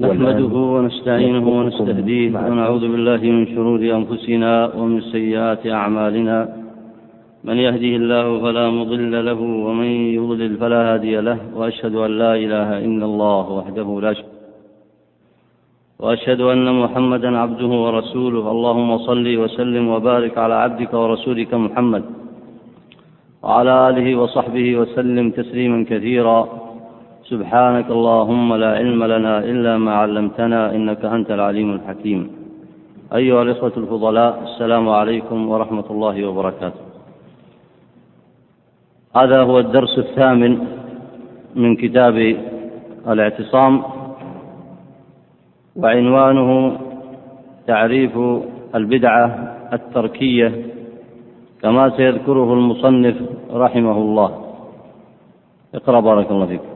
نحمده ونستعينه ونستهديه ونعوذ بالله من شرور أنفسنا ومن سيئات أعمالنا. من يهده الله فلا مضل له ومن يضلل فلا هادي له. وأشهد أن لا إله إلا الله وحده لا شريك وأشهد أن محمدا عبده ورسوله. اللهم صل وسلم وبارك على عبدك ورسولك محمد. وعلى آله وصحبه وسلم تسليما كثيرا. سبحانك اللهم لا علم لنا إلا ما علمتنا إنك أنت العليم الحكيم. أيها الإخوة الفضلاء السلام عليكم ورحمة الله وبركاته. هذا هو الدرس الثامن من كتاب الاعتصام وعنوانه تعريف البدعة التركية كما سيذكره المصنف رحمه الله. اقرأ بارك الله فيك.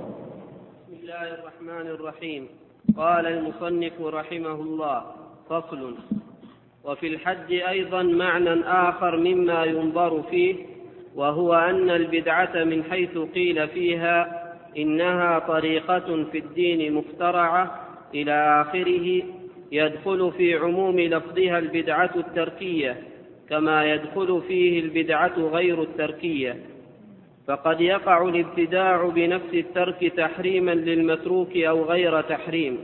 الرحيم. قال المصنف رحمه الله فصل. وفي الحج أيضا معنى آخر مما ينظر فيه وهو أن البدعة من حيث قيل فيها إنها طريقة في الدين مخترعة إلى آخره يدخل في عموم لفظها البدعة التركية كما يدخل فيه البدعة غير التركية. فقد يقع الابتداع بنفس الترك تحريما للمتروك أو غير تحريم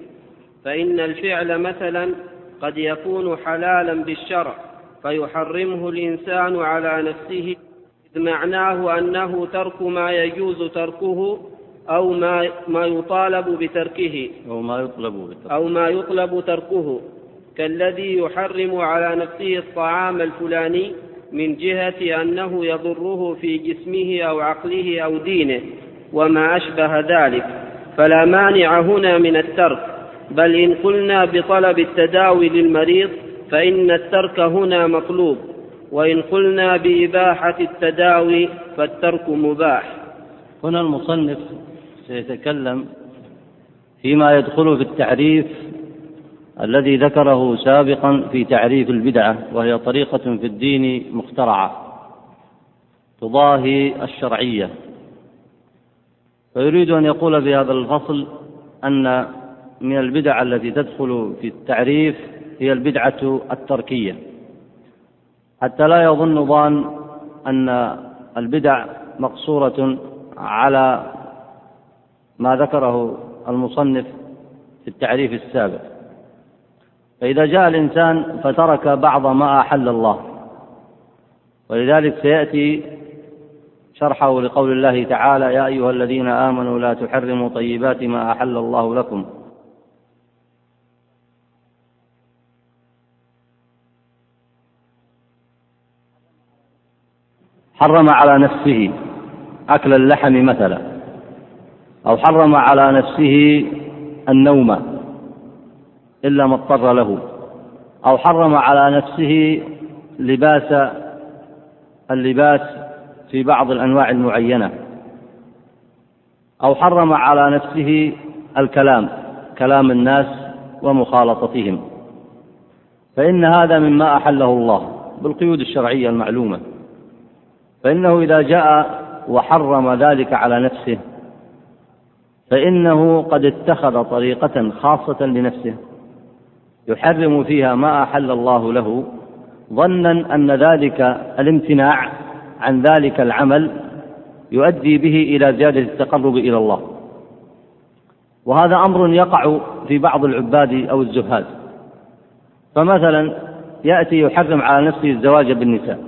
فإن الفعل مثلا قد يكون حلالا بالشرع فيحرمه الإنسان على نفسه إذ معناه أنه ترك ما يجوز تركه أو ما ما يطالب بتركه أو ما يطلب بالترك. أو ما يطلب تركه كالذي يحرم على نفسه الطعام الفلاني من جهة أنه يضره في جسمه أو عقله أو دينه وما أشبه ذلك. فلا مانع هنا من الترك. بل إن قلنا بطلب التداوي للمريض فإن الترك هنا مطلوب. وإن قلنا بإباحة التداوي فالترك مباح. هنا المصنف سيتكلم فيما يدخل في التعريف الذي ذكره سابقا في تعريف البدعة وهي طريقة في الدين مخترعة تضاهي الشرعية. فيريد أن يقول في هذا الفصل أن من البدع التي تدخل في التعريف هي البدعة التركية. حتى لا يظن ظان أن البدع مقصورة على ما ذكره المصنف في التعريف السابق. فإذا جاء الإنسان فترك بعض ما أحل الله. ولذلك سيأتي شرحه لقول الله تعالى يا أيها الذين آمنوا لا تحرموا طيبات ما أحل الله لكم. حرم على نفسه أكل اللحم مثلا أو حرم على نفسه النوم. إلا ما اضطر له أو حرم على نفسه لباس اللباس في بعض الأنواع المعينة أو حرم على نفسه الكلام كلام الناس ومخالطتهم. فإن هذا مما أحله الله بالقيود الشرعية المعلومة. فإنه إذا جاء وحرم ذلك على نفسه فإنه قد اتخذ طريقة خاصة لنفسه. يحرم فيها ما أحل الله له ظنا أن ذلك الامتناع عن ذلك العمل يؤدي به إلى زيادة التقرب إلى الله. وهذا أمر يقع في بعض العباد أو الزهاد. فمثلا يأتي يحرم على نفسه الزواج بالنساء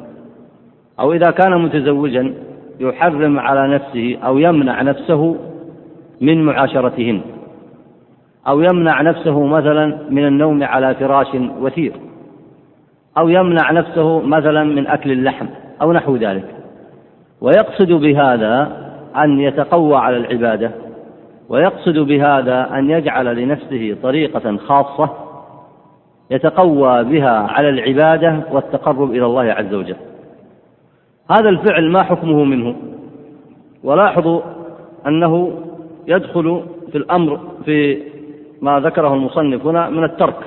أو إذا كان متزوجا يحرم على نفسه أو يمنع نفسه من معاشرتهن. أو يمنع نفسه مثلا من النوم على فراش وثير أو يمنع نفسه مثلا من أكل اللحم أو نحو ذلك. ويقصد بهذا أن يتقوى على العبادة ويقصد بهذا أن يجعل لنفسه طريقة خاصة يتقوى بها على العبادة والتقرب إلى الله عز وجل. هذا الفعل ما حكمه منه؟ ولاحظوا أنه يدخل في الأمر في ما ذكره المصنف هنا من الترك.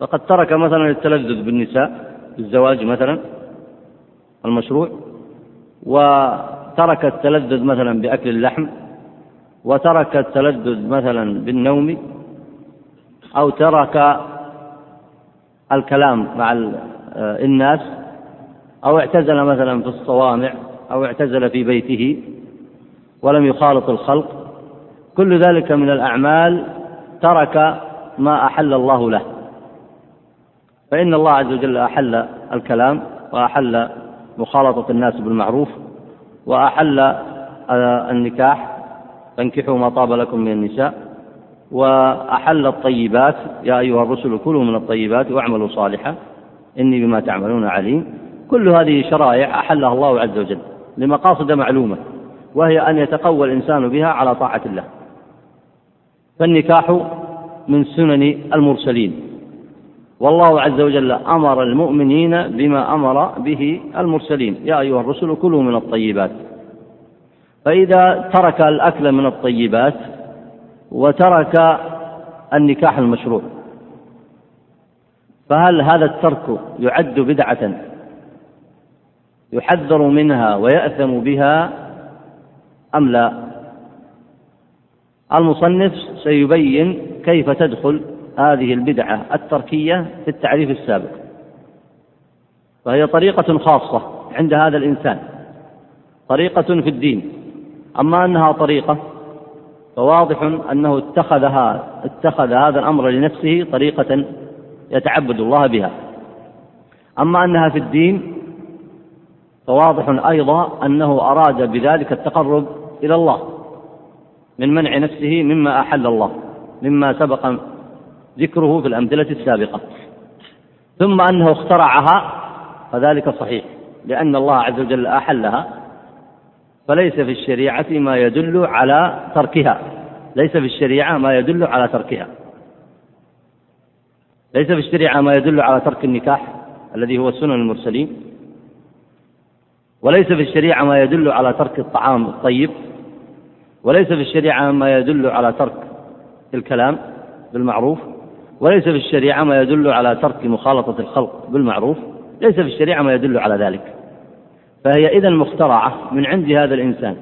فقد ترك مثلا التلذذ بالنساء بالزواج مثلا المشروع وترك التلذذ مثلا بأكل اللحم وترك التلذذ مثلا بالنوم أو ترك الكلام مع الناس أو اعتزل مثلا في الصوامع أو اعتزل في بيته ولم يخالط الخلق. كل ذلك من الأعمال ترك ما أحل الله له. فإن الله عز وجل أحل الكلام وأحل مخالطة الناس بالمعروف وأحل النكاح. فانكحوا ما طاب لكم من النساء. وأحل الطيبات. يا أيها الرسل كلوا من الطيبات واعملوا صالحا. إني بما تعملون عليم. كل هذه شرائع أحلها الله عز وجل لمقاصد معلومة وهي أن يتقوى الإنسان بها على طاعة الله. فالنكاح من سنن المرسلين. والله عز وجل أمر المؤمنين بما أمر به المرسلين. يا أيها الرسل كلوا من الطيبات. فإذا ترك الأكل من الطيبات وترك النكاح المشروع فهل هذا الترك يعد بدعة؟ يحذر منها ويأثم بها أم لا؟ المصنف سيبين كيف تدخل هذه البدعة التركية في التعريف السابق. فهي طريقة خاصة عند هذا الإنسان طريقة في الدين. أما أنها طريقة فواضح أنه اتخذها اتخذ هذا الأمر لنفسه طريقة يتعبد الله بها. أما أنها في الدين فواضح أيضا أنه أراد بذلك التقرب إلى الله. من منع نفسه مما أحل الله مما سبق ذكره في الأمثلة السابقة. ثم أنه اخترعها فذلك صحيح لأن الله عز وجل أحلها. فليس في الشريعة ما يدل على تركها ليس في الشريعة ما يدل على تركها. ليس في الشريعة ما يدل على ترك النكاح الذي هو سنن المرسلين. وليس في الشريعة ما يدل على ترك الطعام الطيب وليس في الشريعة ما يدل على ترك الكلام بالمعروف وليس في الشريعة ما يدل على ترك مخالطة الخلق بالمعروف ليس في الشريعة ما يدل على ذلك. فهي إذا مخترعة من عند هذا الإنسان.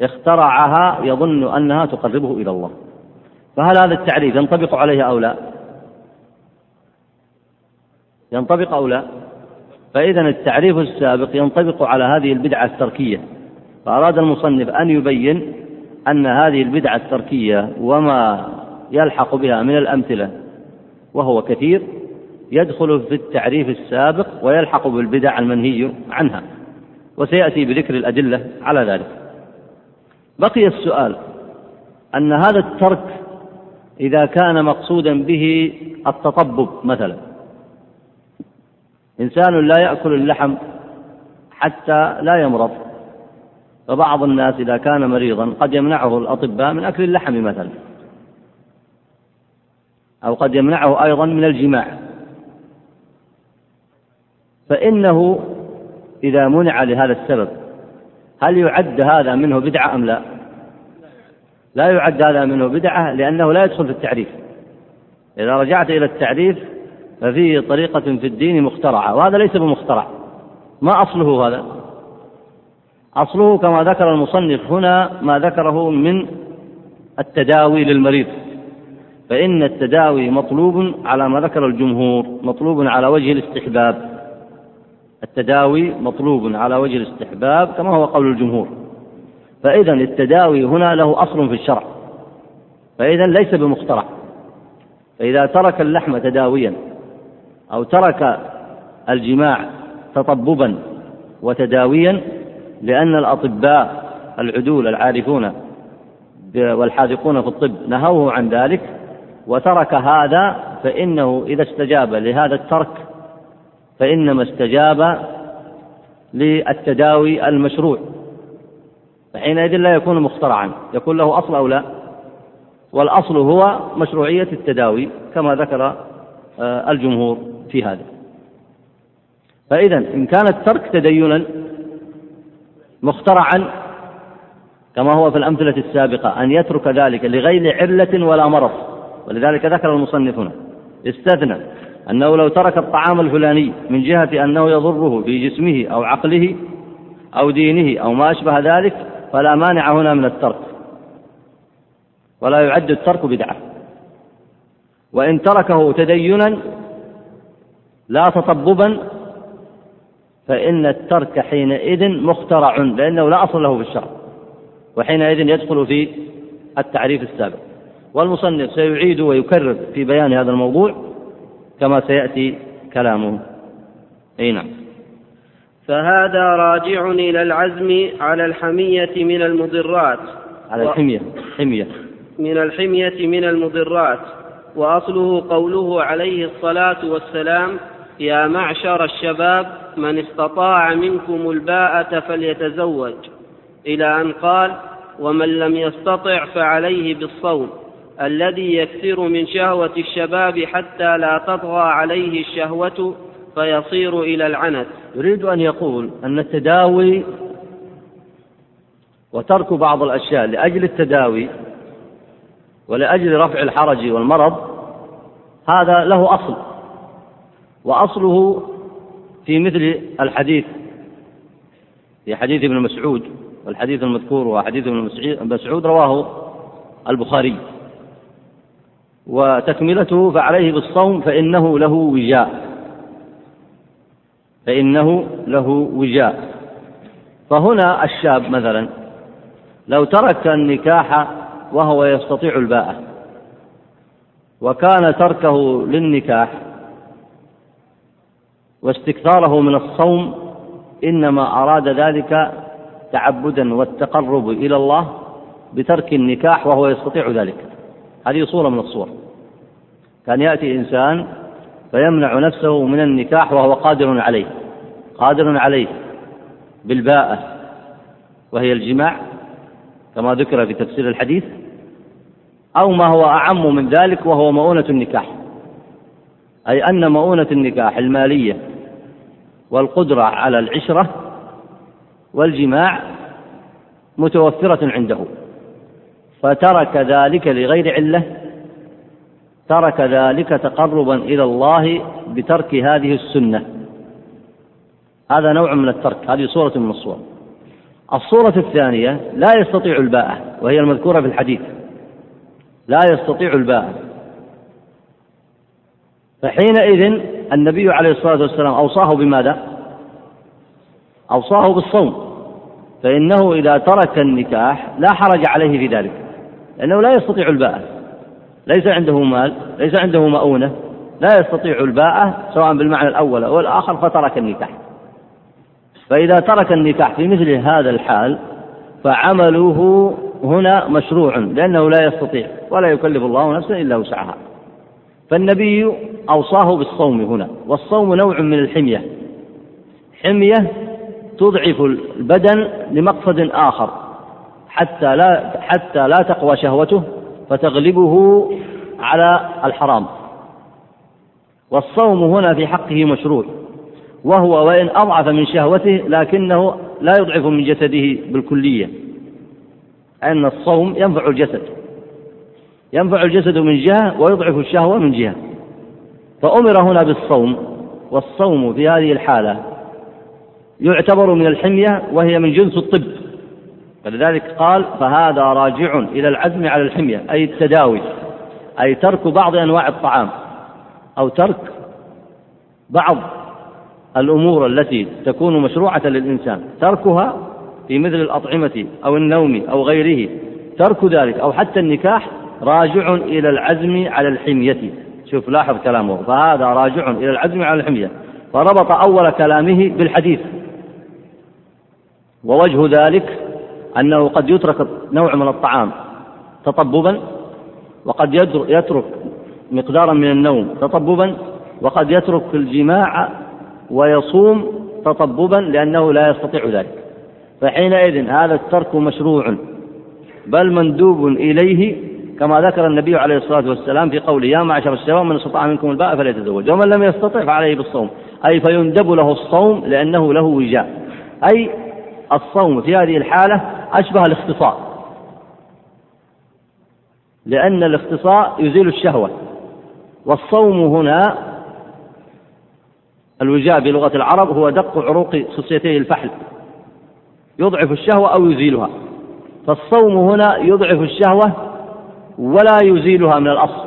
اخترعها يظن أنها تقربه إلى الله. فهل هذا التعريف ينطبق عليه أو لا؟ ينطبق أو لا؟ فإذا التعريف السابق ينطبق على هذه البدعة التركية. فأراد المصنف أن يبين أن هذه البدعة التركية وما يلحق بها من الأمثلة وهو كثير يدخل في التعريف السابق ويلحق بالبدع المنهي عنها وسيأتي بذكر الأدلة على ذلك. بقي السؤال أن هذا الترك إذا كان مقصودا به التطبب مثلا. إنسان لا يأكل اللحم حتى لا يمرض. فبعض الناس إذا كان مريضا قد يمنعه الأطباء من أكل اللحم مثلا. أو قد يمنعه أيضا من الجماع. فإنه إذا منع لهذا السبب هل يعد هذا منه بدعة أم لا؟ لا يعد هذا منه بدعة لأنه لا يدخل في التعريف. إذا رجعت إلى التعريف ففيه طريقة في الدين مخترعة وهذا ليس بمخترع. ما أصله هذا؟ أصله كما ذكر المصنف هنا ما ذكره من التداوي للمريض فإن التداوي مطلوب على ما ذكر الجمهور مطلوب على وجه الاستحباب. التداوي مطلوب على وجه الاستحباب كما هو قول الجمهور. فإذا التداوي هنا له أصل في الشرع فإذا ليس بمخترع. فإذا ترك اللحم تداويا أو ترك الجماع تطببا وتداويا لأن الأطباء العدول العارفون والحاذقون في الطب نهوه عن ذلك وترك هذا فإنه إذا استجاب لهذا الترك فإنما استجاب للتداوي المشروع. فحينئذ لا يكون مخترعا يكون له أصل أو لا. والأصل هو مشروعية التداوي كما ذكر آه، الجمهور في هذا. فإذا إن كان الترك تدينا مخترعا كما هو في الأمثلة السابقة أن يترك ذلك لغير علة ولا مرض. ولذلك ذكر المصنف هنا استثنى أنه لو ترك الطعام الفلاني من جهة أنه يضره في جسمه أو عقله أو دينه أو ما أشبه ذلك فلا مانع هنا من الترك. ولا يعد الترك بدعة. وإن تركه تدينا لا تطببا فإن الترك حينئذ مخترع لأنه لا أصل له في الشرع وحينئذ يدخل في التعريف السابق. والمصنف سيعيد ويكرر في بيان هذا الموضوع كما سيأتي كلامه. أي نعم. فهذا راجع إلى العزم على الحمية من المضرات. على الحمية حمية. من الحمية من المضرات. وأصله قوله عليه الصلاة والسلام يا معشر الشباب من استطاع منكم الباءة فليتزوج. إلى أن قال ومن لم يستطع فعليه بالصوم الذي يكثر من شهوة الشباب حتى لا تطغى عليه الشهوة فيصير إلى العنت. يريد أن يقول أن التداوي وترك بعض الأشياء لأجل التداوي ولأجل رفع الحرج والمرض هذا له أصل وأصله في مثل الحديث في حديث ابن مسعود والحديث المذكور وحديث ابن مسعود رواه البخاري. وتكملته فعليه بالصوم فإنه له وجاء فإنه له وجاء. فهنا الشاب مثلا لو ترك النكاح وهو يستطيع الباءة وكان تركه للنكاح واستكثاره من الصوم إنما أراد ذلك تعبدا والتقرب إلى الله بترك النكاح وهو يستطيع ذلك. هذه صورة من الصور. كان يأتي إنسان فيمنع نفسه من النكاح وهو قادر عليه قادر عليه بالباءة وهي الجماع كما ذكر في تفسير الحديث أو ما هو أعم من ذلك وهو مؤونة النكاح. أي أن مؤونة النكاح المالية والقدرة على العشرة والجماع متوفرة عنده. فترك ذلك لغير علة ترك ذلك تقربا إلى الله بترك هذه السنة. هذا نوع من الترك هذه صورة من الصور. الصورة الثانية لا يستطيع الباءة وهي المذكورة في الحديث. لا يستطيع الباءة فحينئذ النبي عليه الصلاة والسلام أوصاه بماذا؟ أوصاه بالصوم. فإنه إذا ترك النكاح لا حرج عليه في ذلك. لأنه لا يستطيع الباءة. ليس عنده مال ليس عنده مؤونة. لا يستطيع الباءة سواء بالمعنى الأول أو الآخر فترك النكاح. فإذا ترك النكاح في مثل هذا الحال فعمله هنا مشروع لأنه لا يستطيع ولا يكلف الله نفسا إلا وسعها. فالنبي أوصاه بالصوم هنا والصوم نوع من الحمية. حمية تضعف البدن لمقصد آخر حتى لا حتى لا تقوى شهوته فتغلبه على الحرام. والصوم هنا في حقه مشروع وهو وإن أضعف من شهوته لكنه لا يضعف من جسده بالكلية أن الصوم ينفع الجسد. ينفع الجسد من جهة ويضعف الشهوة من جهة. فأمر هنا بالصوم والصوم في هذه الحالة يعتبر من الحمية وهي من جنس الطب. فلذلك قال فهذا راجع إلى العزم على الحمية أي التداوي أي ترك بعض أنواع الطعام أو ترك بعض الأمور التي تكون مشروعة للإنسان. تركها في مثل الأطعمة أو النوم أو غيره ترك ذلك أو حتى النكاح راجع إلى العزم على الحمية. شوف لاحظ كلامه. فهذا راجع إلى العزم على الحمية. فربط أول كلامه بالحديث. ووجه ذلك أنه قد يترك نوع من الطعام تطببا وقد يترك مقدارا من النوم تطببا وقد يترك الجماع ويصوم تطببا لأنه لا يستطيع ذلك. فحينئذ هذا الترك مشروع بل مندوب إليه كما ذكر النبي عليه الصلاة والسلام في قوله يا معشر الشباب من استطاع منكم الباء فليتزوج. ومن لم يستطع فعليه بالصوم. أي فيندب له الصوم لأنه له وجاء. أي الصوم في هذه الحالة أشبه الاختصاء. لأن الاختصاء يزيل الشهوة. والصوم هنا الوجاء بلغة العرب هو دق عروق خصيتي الفحل. يضعف الشهوة أو يزيلها. فالصوم هنا يضعف الشهوة ولا يزيلها من الأصل.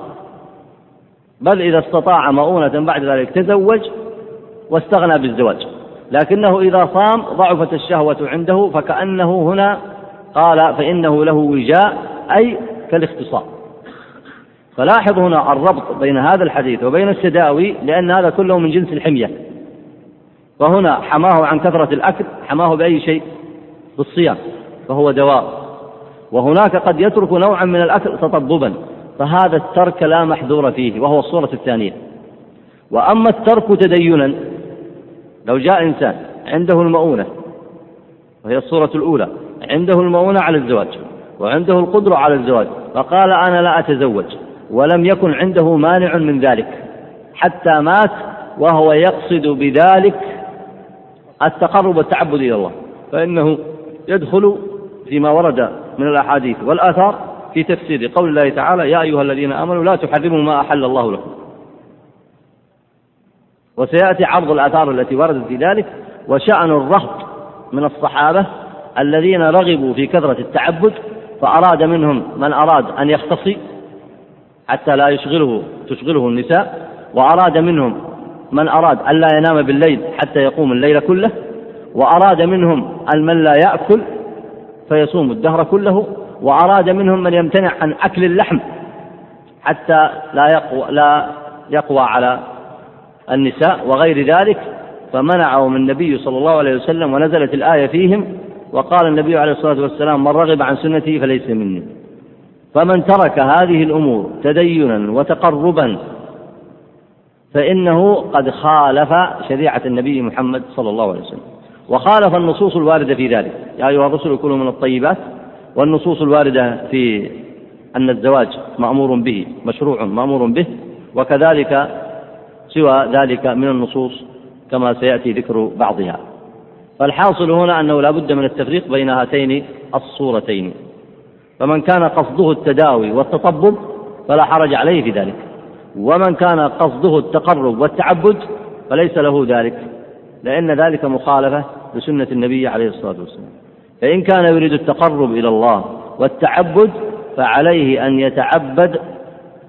بل إذا استطاع مؤونة بعد ذلك تزوج واستغنى بالزواج. لكنه إذا صام ضعفت الشهوة عنده فكأنه هنا قال فإنه له وجاء أي كالاختصار. فلاحظ هنا الربط بين هذا الحديث وبين التداوي لأن هذا كله من جنس الحمية. فهنا حماه عن كثرة الأكل حماه بأي شيء؟ بالصيام. فهو دواء. وهناك قد يترك نوعا من الأكل تطببا فهذا الترك لا محذور فيه وهو الصورة الثانية. وأما الترك تدينا لو جاء إنسان عنده المؤونة وهي الصورة الأولى عنده المؤونة على الزواج وعنده القدرة على الزواج فقال أنا لا أتزوج ولم يكن عنده مانع من ذلك حتى مات وهو يقصد بذلك التقرب والتعبد إلى الله فإنه يدخل فيما ورد من الأحاديث والآثار في تفسير قول الله تعالى يا أيها الذين آمنوا لا تحرموا ما أحل الله لكم. وسيأتي عرض الآثار التي وردت في ذلك وشأن الرهط من الصحابة الذين رغبوا في كثرة التعبد فأراد منهم من أراد أن يختصي حتى لا يشغله تشغله النساء وأراد منهم من أراد أن لا ينام بالليل حتى يقوم الليل كله وأراد منهم من لا يأكل فيصوم الدهر كله وأراد منهم من يمتنع عن أكل اللحم حتى لا يقوى لا يقوى على النساء وغير ذلك فمنعهم النبي صلى الله عليه وسلم ونزلت الآية فيهم وقال النبي عليه الصلاة والسلام من رغب عن سنتي فليس مني. فمن ترك هذه الأمور تدينا وتقربا فإنه قد خالف شريعة النبي محمد صلى الله عليه وسلم. وخالف النصوص الواردة في ذلك. يا أيها الرسل كلوا من الطيبات. والنصوص الواردة في أن الزواج مأمور به مشروع مأمور به وكذلك سوى ذلك من النصوص كما سيأتي ذكر بعضها. فالحاصل هنا أنه لا بد من التفريق بين هاتين الصورتين. فمن كان قصده التداوي والتطبب فلا حرج عليه في ذلك. ومن كان قصده التقرب والتعبد فليس له ذلك لأن ذلك مخالفة لسنة النبي عليه الصلاة والسلام. فإن كان يريد التقرب إلى الله والتعبد فعليه أن يتعبد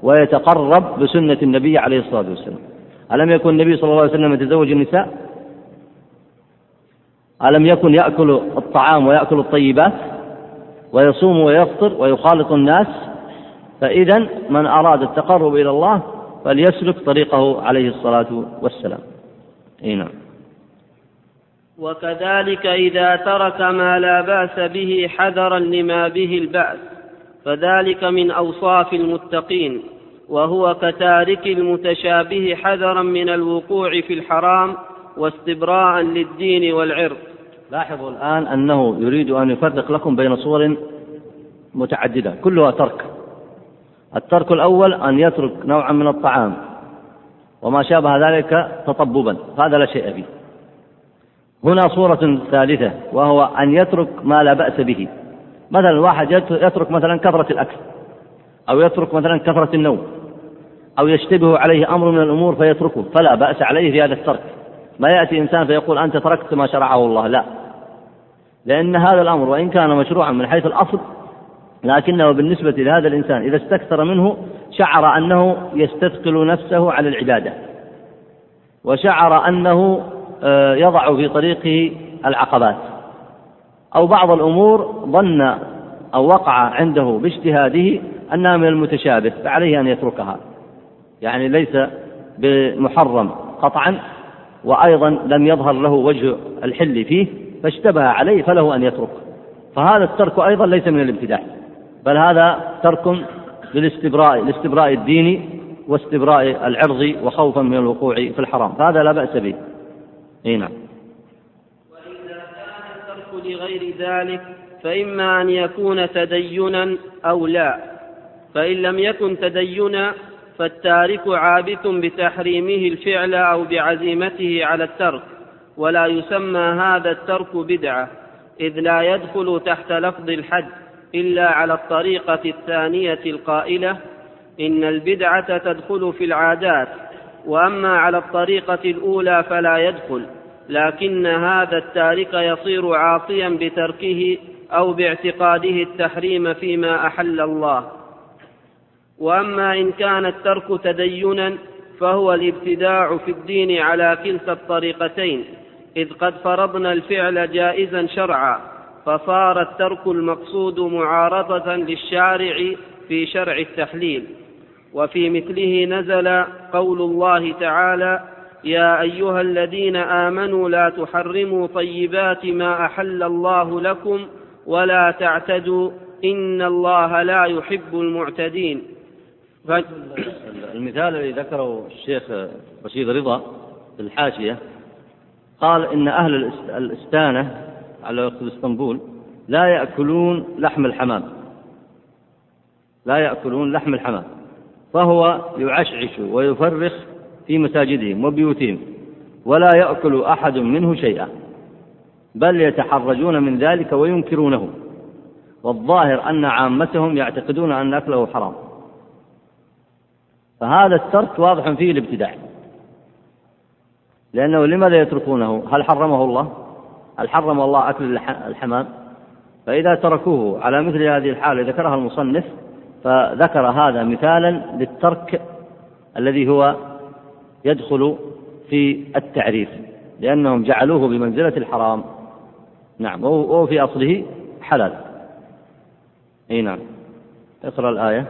ويتقرب بسنة النبي عليه الصلاة والسلام. ألم يكن النبي صلى الله عليه وسلم يتزوج النساء؟ ألم يكن يأكل الطعام ويأكل الطيبات؟ ويصوم ويفطر ويخالط الناس؟ فإذا من أراد التقرب إلى الله فليسلك طريقه عليه الصلاة والسلام. أي نعم. وكذلك إذا ترك ما لا بأس به حذرا لما به البأس. فذلك من أوصاف المتقين وهو كتارك المتشابه حذرا من الوقوع في الحرام واستبراء للدين والعرض. لاحظوا الآن أنه يريد أن يفرق لكم بين صور متعددة كلها ترك. الترك الأول أن يترك نوعا من الطعام وما شابه ذلك تطببا هذا لا شيء فيه. هنا صورة ثالثة وهو أن يترك ما لا بأس به. مثلا واحد يترك مثلا كثرة الأكل أو يترك مثلا كثرة النوم أو يشتبه عليه أمر من الأمور فيتركه فلا بأس عليه في هذا الترك. ما يأتي إنسان فيقول أنت تركت ما شرعه الله لا. لأن هذا الأمر وإن كان مشروعا من حيث الأصل لكنه بالنسبة لهذا الإنسان إذا استكثر منه شعر أنه يستثقل نفسه على العبادة وشعر أنه يضع في طريقه العقبات. أو بعض الأمور ظن أو وقع عنده باجتهاده أنها من المتشابه فعليه أن يتركها. يعني ليس بمحرم قطعا وأيضا لم يظهر له وجه الحل فيه فاشتبه عليه فله أن يترك. فهذا الترك أيضا ليس من الابتداع بل هذا ترك للاستبراء الاستبراء الديني واستبراء العرض وخوفا من الوقوع في الحرام. فهذا لا بأس به. إي نعم. وإذا كان الترك لغير ذلك فإما أن يكون تدينا أو لا. فإن لم يكن تدينا فالتارك عابث بتحريمه الفعل أو بعزيمته على الترك ولا يسمى هذا الترك بدعة إذ لا يدخل تحت لفظ الحد إلا على الطريقة الثانية القائلة إن البدعة تدخل في العادات. وأما على الطريقة الأولى فلا يدخل لكن هذا التارك يصير عاصيا بتركه أو باعتقاده التحريم فيما أحل الله. وأما إن كان الترك تدينا فهو الابتداع في الدين على كلتا الطريقتين إذ قد فرضنا الفعل جائزا شرعا فصار الترك المقصود معارضة للشارع في شرع التحليل. وفي مثله نزل قول الله تعالى يا أيها الذين آمنوا لا تحرموا طيبات ما أحل الله لكم ولا تعتدوا إن الله لا يحب المعتدين. ف... المثال الذي ذكره الشيخ رشيد رضا في الحاشية قال إن أهل الإستانة على وقت اسطنبول لا يأكلون لحم الحمام. لا يأكلون لحم الحمام. فهو يعشعش ويفرخ في مساجدهم وبيوتهم ولا يأكل أحد منه شيئا بل يتحرجون من ذلك وينكرونه والظاهر أن عامتهم يعتقدون أن أكله حرام. فهذا الترك واضح فيه الابتداع. لأنه لماذا يتركونه؟ هل حرمه الله؟ هل حرم الله أكل الحمام؟ فإذا تركوه على مثل هذه الحالة ذكرها المصنف فذكر هذا مثالا للترك الذي هو يدخل في التعريف لأنهم جعلوه بمنزلة الحرام. نعم وهو في أصله حلال. أي نعم. اقرأ الآية.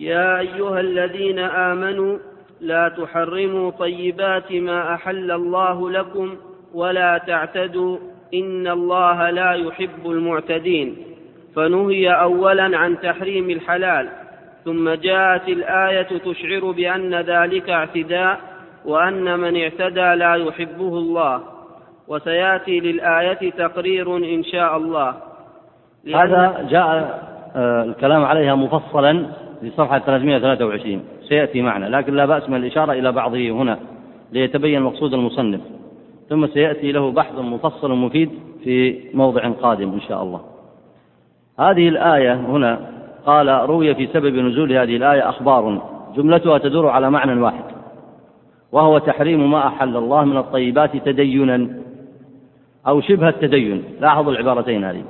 يا أيها الذين آمنوا لا تحرموا طيبات ما أحل الله لكم ولا تعتدوا إن الله لا يحب المعتدين. فنهي أولا عن تحريم الحلال ثم جاءت الآية تشعر بأن ذلك اعتداء وأن من اعتدى لا يحبه الله. وسيأتي للآية تقرير إن شاء الله. هذا جاء آه، الكلام عليها مفصلا في صفحة 323 سيأتي معنا لكن لا بأس من الإشارة إلى بعضه هنا ليتبين مقصود المصنف. ثم سيأتي له بحث مفصل مفيد في موضع قادم إن شاء الله. هذه الآية هنا قال روي في سبب نزول هذه الآية أخبار. جملتها تدور على معنى واحد وهو تحريم ما أحل الله من الطيبات تدينا أو شبه التدين. لاحظوا العبارتين هذه.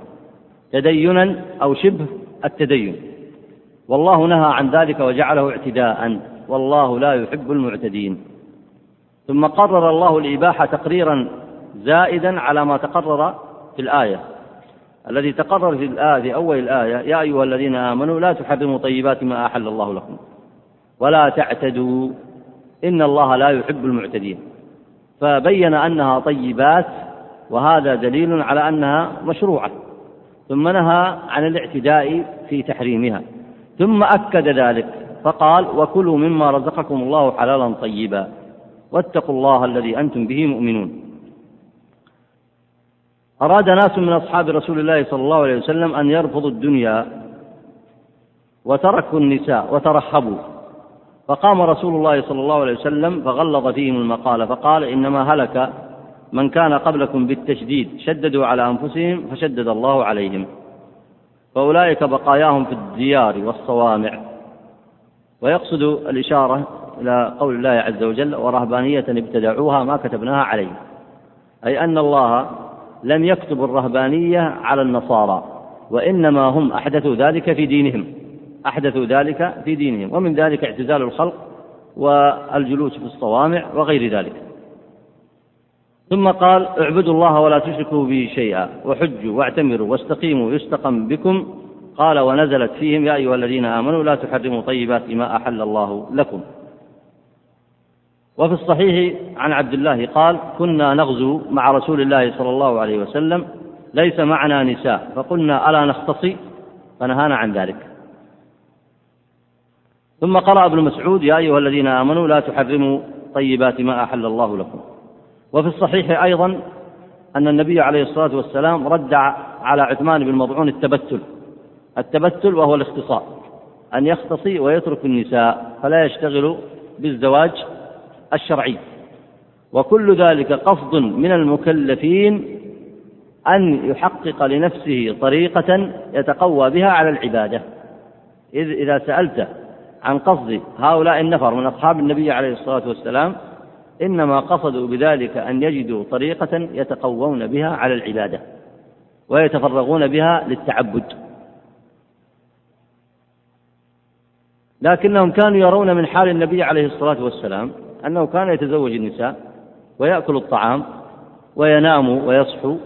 تدينا أو شبه التدين. والله نهى عن ذلك وجعله اعتداء. والله لا يحب المعتدين. ثم قرر الله الإباحة تقريرا زائدا على ما تقرر في الآية. الذي تقرر في الآية في أول الآية يا أيها الذين آمنوا لا تحرموا طيبات ما أحل الله لكم ولا تعتدوا إن الله لا يحب المعتدين. فبين أنها طيبات وهذا دليل على أنها مشروعة. ثم نهى عن الاعتداء في تحريمها. ثم أكد ذلك فقال وكلوا مما رزقكم الله حلالا طيبا واتقوا الله الذي أنتم به مؤمنون. أراد ناس من أصحاب رسول الله صلى الله عليه وسلم أن يرفضوا الدنيا وتركوا النساء وترحبوا. فقام رسول الله صلى الله عليه وسلم فغلظ فيهم المقال فقال إنما هلك من كان قبلكم بالتشديد شددوا على أنفسهم فشدد الله عليهم. فأولئك بقاياهم في الديار والصوامع. ويقصد الإشارة إلى قول الله عز وجل ورهبانية ابتدعوها ما كتبناها عليهم. أي أن الله لم يكتب الرهبانية على النصارى وإنما هم أحدثوا ذلك في دينهم أحدثوا ذلك في دينهم ومن ذلك اعتزال الخلق والجلوس في الصوامع وغير ذلك. ثم قال اعبدوا الله ولا تشركوا به شيئا وحجوا واعتمروا واستقيموا يستقم بكم. قال ونزلت فيهم يا أيها الذين آمنوا لا تحرموا طيبات ما أحل الله لكم. وفي الصحيح عن عبد الله قال كنا نغزو مع رسول الله صلى الله عليه وسلم ليس معنا نساء فقلنا ألا نختصي؟ فنهانا عن ذلك. ثم قرأ ابن مسعود يا أيها الذين آمنوا لا تحرموا طيبات ما أحل الله لكم. وفي الصحيح أيضا أن النبي عليه الصلاة والسلام رد على عثمان بن مضعون التبتل التبتل وهو الاختصاء أن يختصي ويترك النساء فلا يشتغل بالزواج الشرعي وكل ذلك قصد من المكلفين أن يحقق لنفسه طريقة يتقوى بها على العبادة. إذ إذا سألت عن قصد هؤلاء النفر من أصحاب النبي عليه الصلاة والسلام إنما قصدوا بذلك أن يجدوا طريقة يتقوون بها على العبادة ويتفرغون بها للتعبد. لكنهم كانوا يرون من حال النبي عليه الصلاة والسلام أنه كان يتزوج النساء ويأكل الطعام وينام ويصحو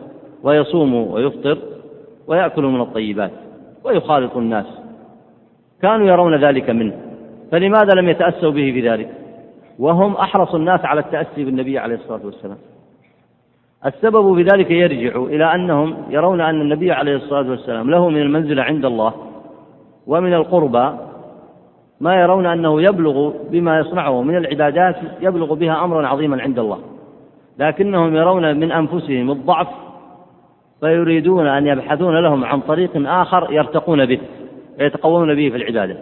ويصوم ويفطر ويأكل من الطيبات ويخالط الناس. كانوا يرون ذلك منه فلماذا لم يتأسوا به في ذلك وهم أحرص الناس على التأسي بالنبي عليه الصلاة والسلام. السبب في ذلك يرجع إلى أنهم يرون أن النبي عليه الصلاة والسلام له من المنزلة عند الله ومن القربى ما يرون أنه يبلغ بما يصنعه. من العبادات يبلغ بها أمرا عظيما عند الله. لكنهم يرون من أنفسهم الضعف فيريدون أن يبحثون لهم عن طريق آخر يرتقون به ويتقوون به في العبادة.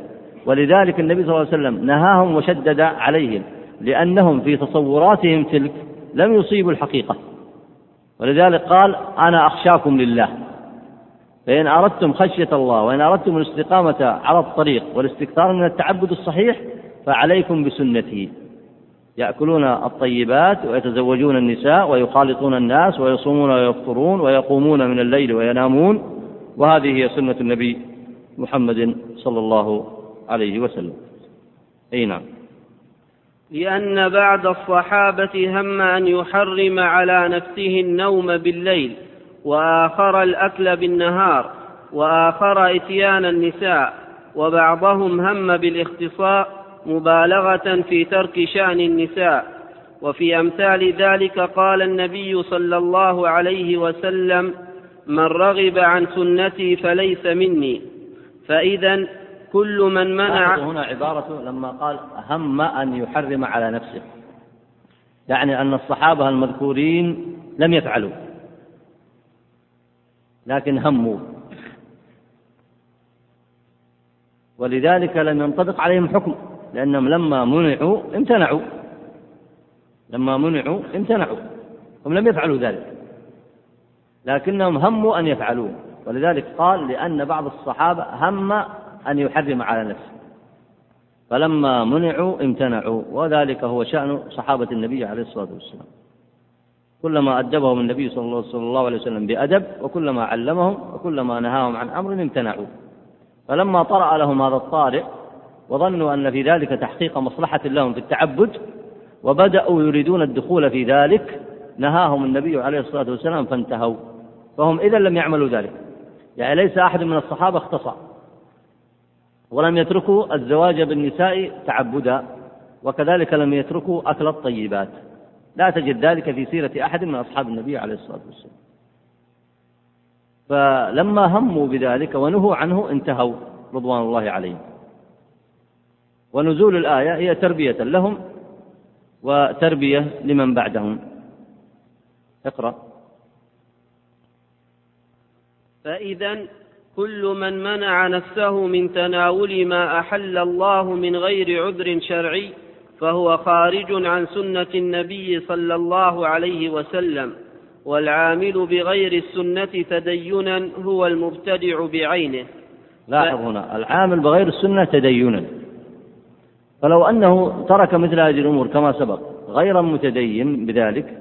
ولذلك النبي صلى الله عليه وسلم نهاهم وشدد عليهم لأنهم في تصوراتهم تلك لم يصيبوا الحقيقة. ولذلك قال أنا أخشاكم لله. فإن أردتم خشية الله وإن أردتم الاستقامة على الطريق والاستكثار من التعبد الصحيح فعليكم بسنتي. يأكلون الطيبات ويتزوجون النساء ويخالطون الناس ويصومون ويفطرون ويقومون من الليل وينامون. وهذه هي سنة النبي محمد صلى الله عليه وسلم. أي نعم. لأن بعد الصحابة هم أن يحرم على نفسه النوم بالليل. وآخر الأكل بالنهار وآخر إتيان النساء وبعضهم هم بالاختصاء مبالغة في ترك شأن النساء. وفي أمثال ذلك قال النبي صلى الله عليه وسلم من رغب عن سنتي فليس مني. فإذا كل من منع هنا عبارة لما قال هم أن يحرم على نفسه. يعني أن الصحابة المذكورين لم يفعلوا. لكن هموا ولذلك لم ينطبق عليهم حكم لأنهم لما منعوا امتنعوا. لما منعوا امتنعوا. هم لم يفعلوا ذلك. لكنهم هموا أن يفعلوه. ولذلك قال لأن بعض الصحابة هم أن يحرم على نفسه. فلما منعوا امتنعوا وذلك هو شأن صحابة النبي عليه الصلاة والسلام. كلما أدبهم النبي صلى الله عليه وسلم بأدب وكلما علمهم وكلما نهاهم عن أمر امتنعوا. فلما طرأ لهم هذا الطارئ وظنوا أن في ذلك تحقيق مصلحة لهم في التعبد وبدأوا يريدون الدخول في ذلك نهاهم النبي عليه الصلاة والسلام فانتهوا. فهم إذا لم يعملوا ذلك. يعني ليس أحد من الصحابة اختصى ولم يتركوا الزواج بالنساء تعبدا وكذلك لم يتركوا أكل الطيبات. لا تجد ذلك في سيرة أحد من أصحاب النبي عليه الصلاة والسلام. فلما هموا بذلك ونهوا عنه انتهوا رضوان الله عليهم. ونزول الآية هي تربية لهم وتربية لمن بعدهم. اقرأ. فإذا كل من منع نفسه من تناول ما أحل الله من غير عذر شرعي فهو خارج عن سنة النبي صلى الله عليه وسلم والعامل بغير السنة تدينا هو المبتدع بعينه. لاحظ هنا العامل بغير السنة تدينا. فلو أنه ترك مثل هذه الأمور كما سبق غير متدين بذلك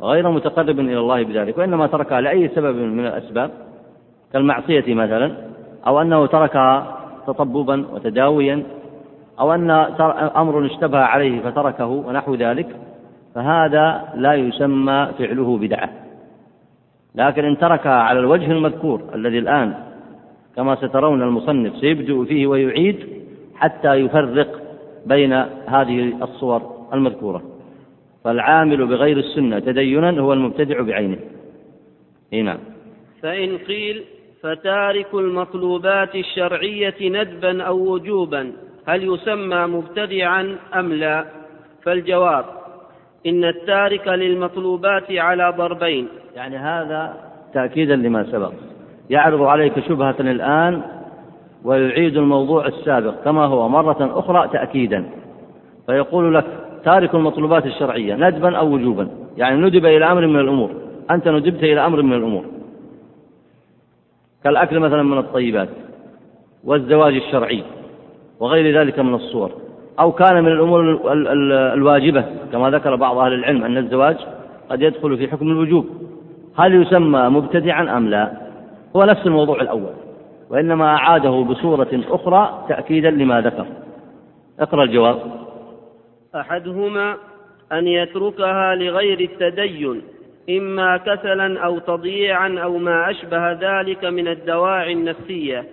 غير متقرب إلى الله بذلك وإنما تركها لأي سبب من الأسباب كالمعصية مثلا أو أنه تركها تطببا وتداويا أو أن أمر اشتبه عليه فتركه ونحو ذلك فهذا لا يسمى فعله بدعة. لكن إن تركها على الوجه المذكور الذي الآن كما سترون المصنف سيبدأ فيه ويعيد حتى يفرق بين هذه الصور المذكورة. فالعامل بغير السنة تدينا هو المبتدع بعينه. هنا نعم. فإن قيل فتارك المطلوبات الشرعية ندبا أو وجوبا هل يسمى مبتدعا أم لا؟ فالجواب إن التارك للمطلوبات على ضربين. يعني هذا تأكيدا لما سبق. يعرض عليك شبهة الآن ويعيد الموضوع السابق كما هو مرة أخرى تأكيدا. فيقول لك تارك المطلوبات الشرعية ندبا أو وجوبا. يعني ندب إلى أمر من الأمور. أنت ندبت إلى أمر من الأمور. كالأكل مثلا من الطيبات والزواج الشرعي. وغير ذلك من الصور. أو كان من الأمور الواجبة كما ذكر بعض أهل العلم أن الزواج قد يدخل في حكم الوجوب. هل يسمى مبتدعا أم لا؟ هو نفس الموضوع الأول. وإنما أعاده بصورة أخرى تأكيدا لما ذكر. اقرأ الجواب. أحدهما أن يتركها لغير التدين إما كسلا أو تضييعا أو ما أشبه ذلك من الدواعي النفسية.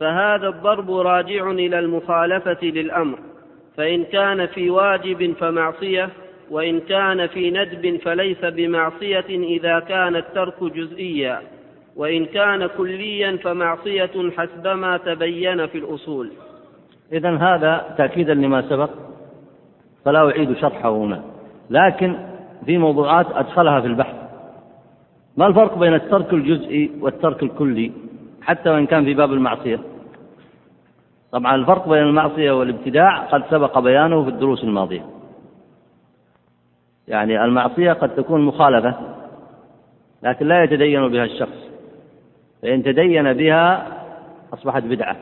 فهذا الضرب راجع إلى المخالفة للأمر فإن كان في واجب فمعصية وإن كان في ندب فليس بمعصية إذا كان الترك جزئيا وإن كان كليا فمعصية حسبما تبين في الأصول. إذا هذا تأكيدا لما سبق فلا أعيد شرحه هنا لكن في موضوعات أدخلها في البحث. ما الفرق بين الترك الجزئي والترك الكلي؟ حتى وإن كان في باب المعصية. طبعا الفرق بين المعصية والابتداع قد سبق بيانه في الدروس الماضية. يعني المعصية قد تكون مخالفة لكن لا يتدين بها الشخص. فإن تدين بها أصبحت بدعة.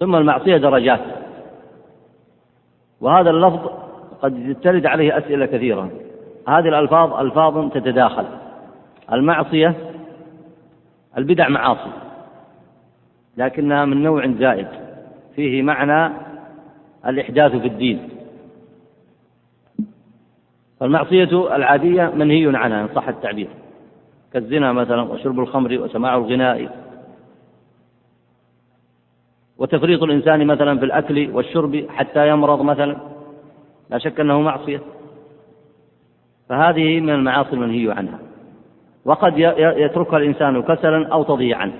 ثم المعصية درجات. وهذا اللفظ قد ترد عليه أسئلة كثيرة هذه الألفاظ ألفاظ تتداخل. المعصية البدع معاصي لكنها من نوع زائد فيه معنى الإحداث في الدين. فالمعصية العادية منهي عنها إن صح التعبير. كالزنا مثلا وشرب الخمر وسماع الغناء. وتفريط الإنسان مثلا في الأكل والشرب حتى يمرض مثلا لا شك أنه معصية. فهذه من المعاصي المنهي عنها. وقد يتركها الإنسان كسلا أو تضييعا.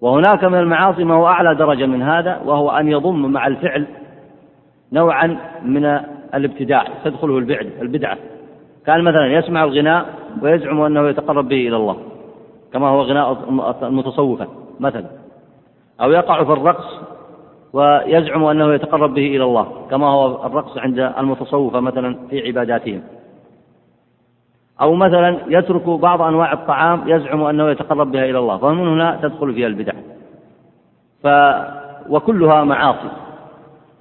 وهناك من المعاصي ما هو أعلى درجة من هذا وهو أن يضم مع الفعل نوعا من الابتداع. تدخله البعد البدعة. كان مثلا يسمع الغناء ويزعم أنه يتقرب به إلى الله كما هو غناء المتصوفة مثلا. أو يقع في الرقص ويزعم أنه يتقرب به إلى الله كما هو الرقص عند المتصوفة مثلا في عباداتهم. أو مثلا يترك بعض أنواع الطعام يزعم أنه يتقرب بها إلى الله فمن هنا تدخل فيها البدع. ف وكلها معاصي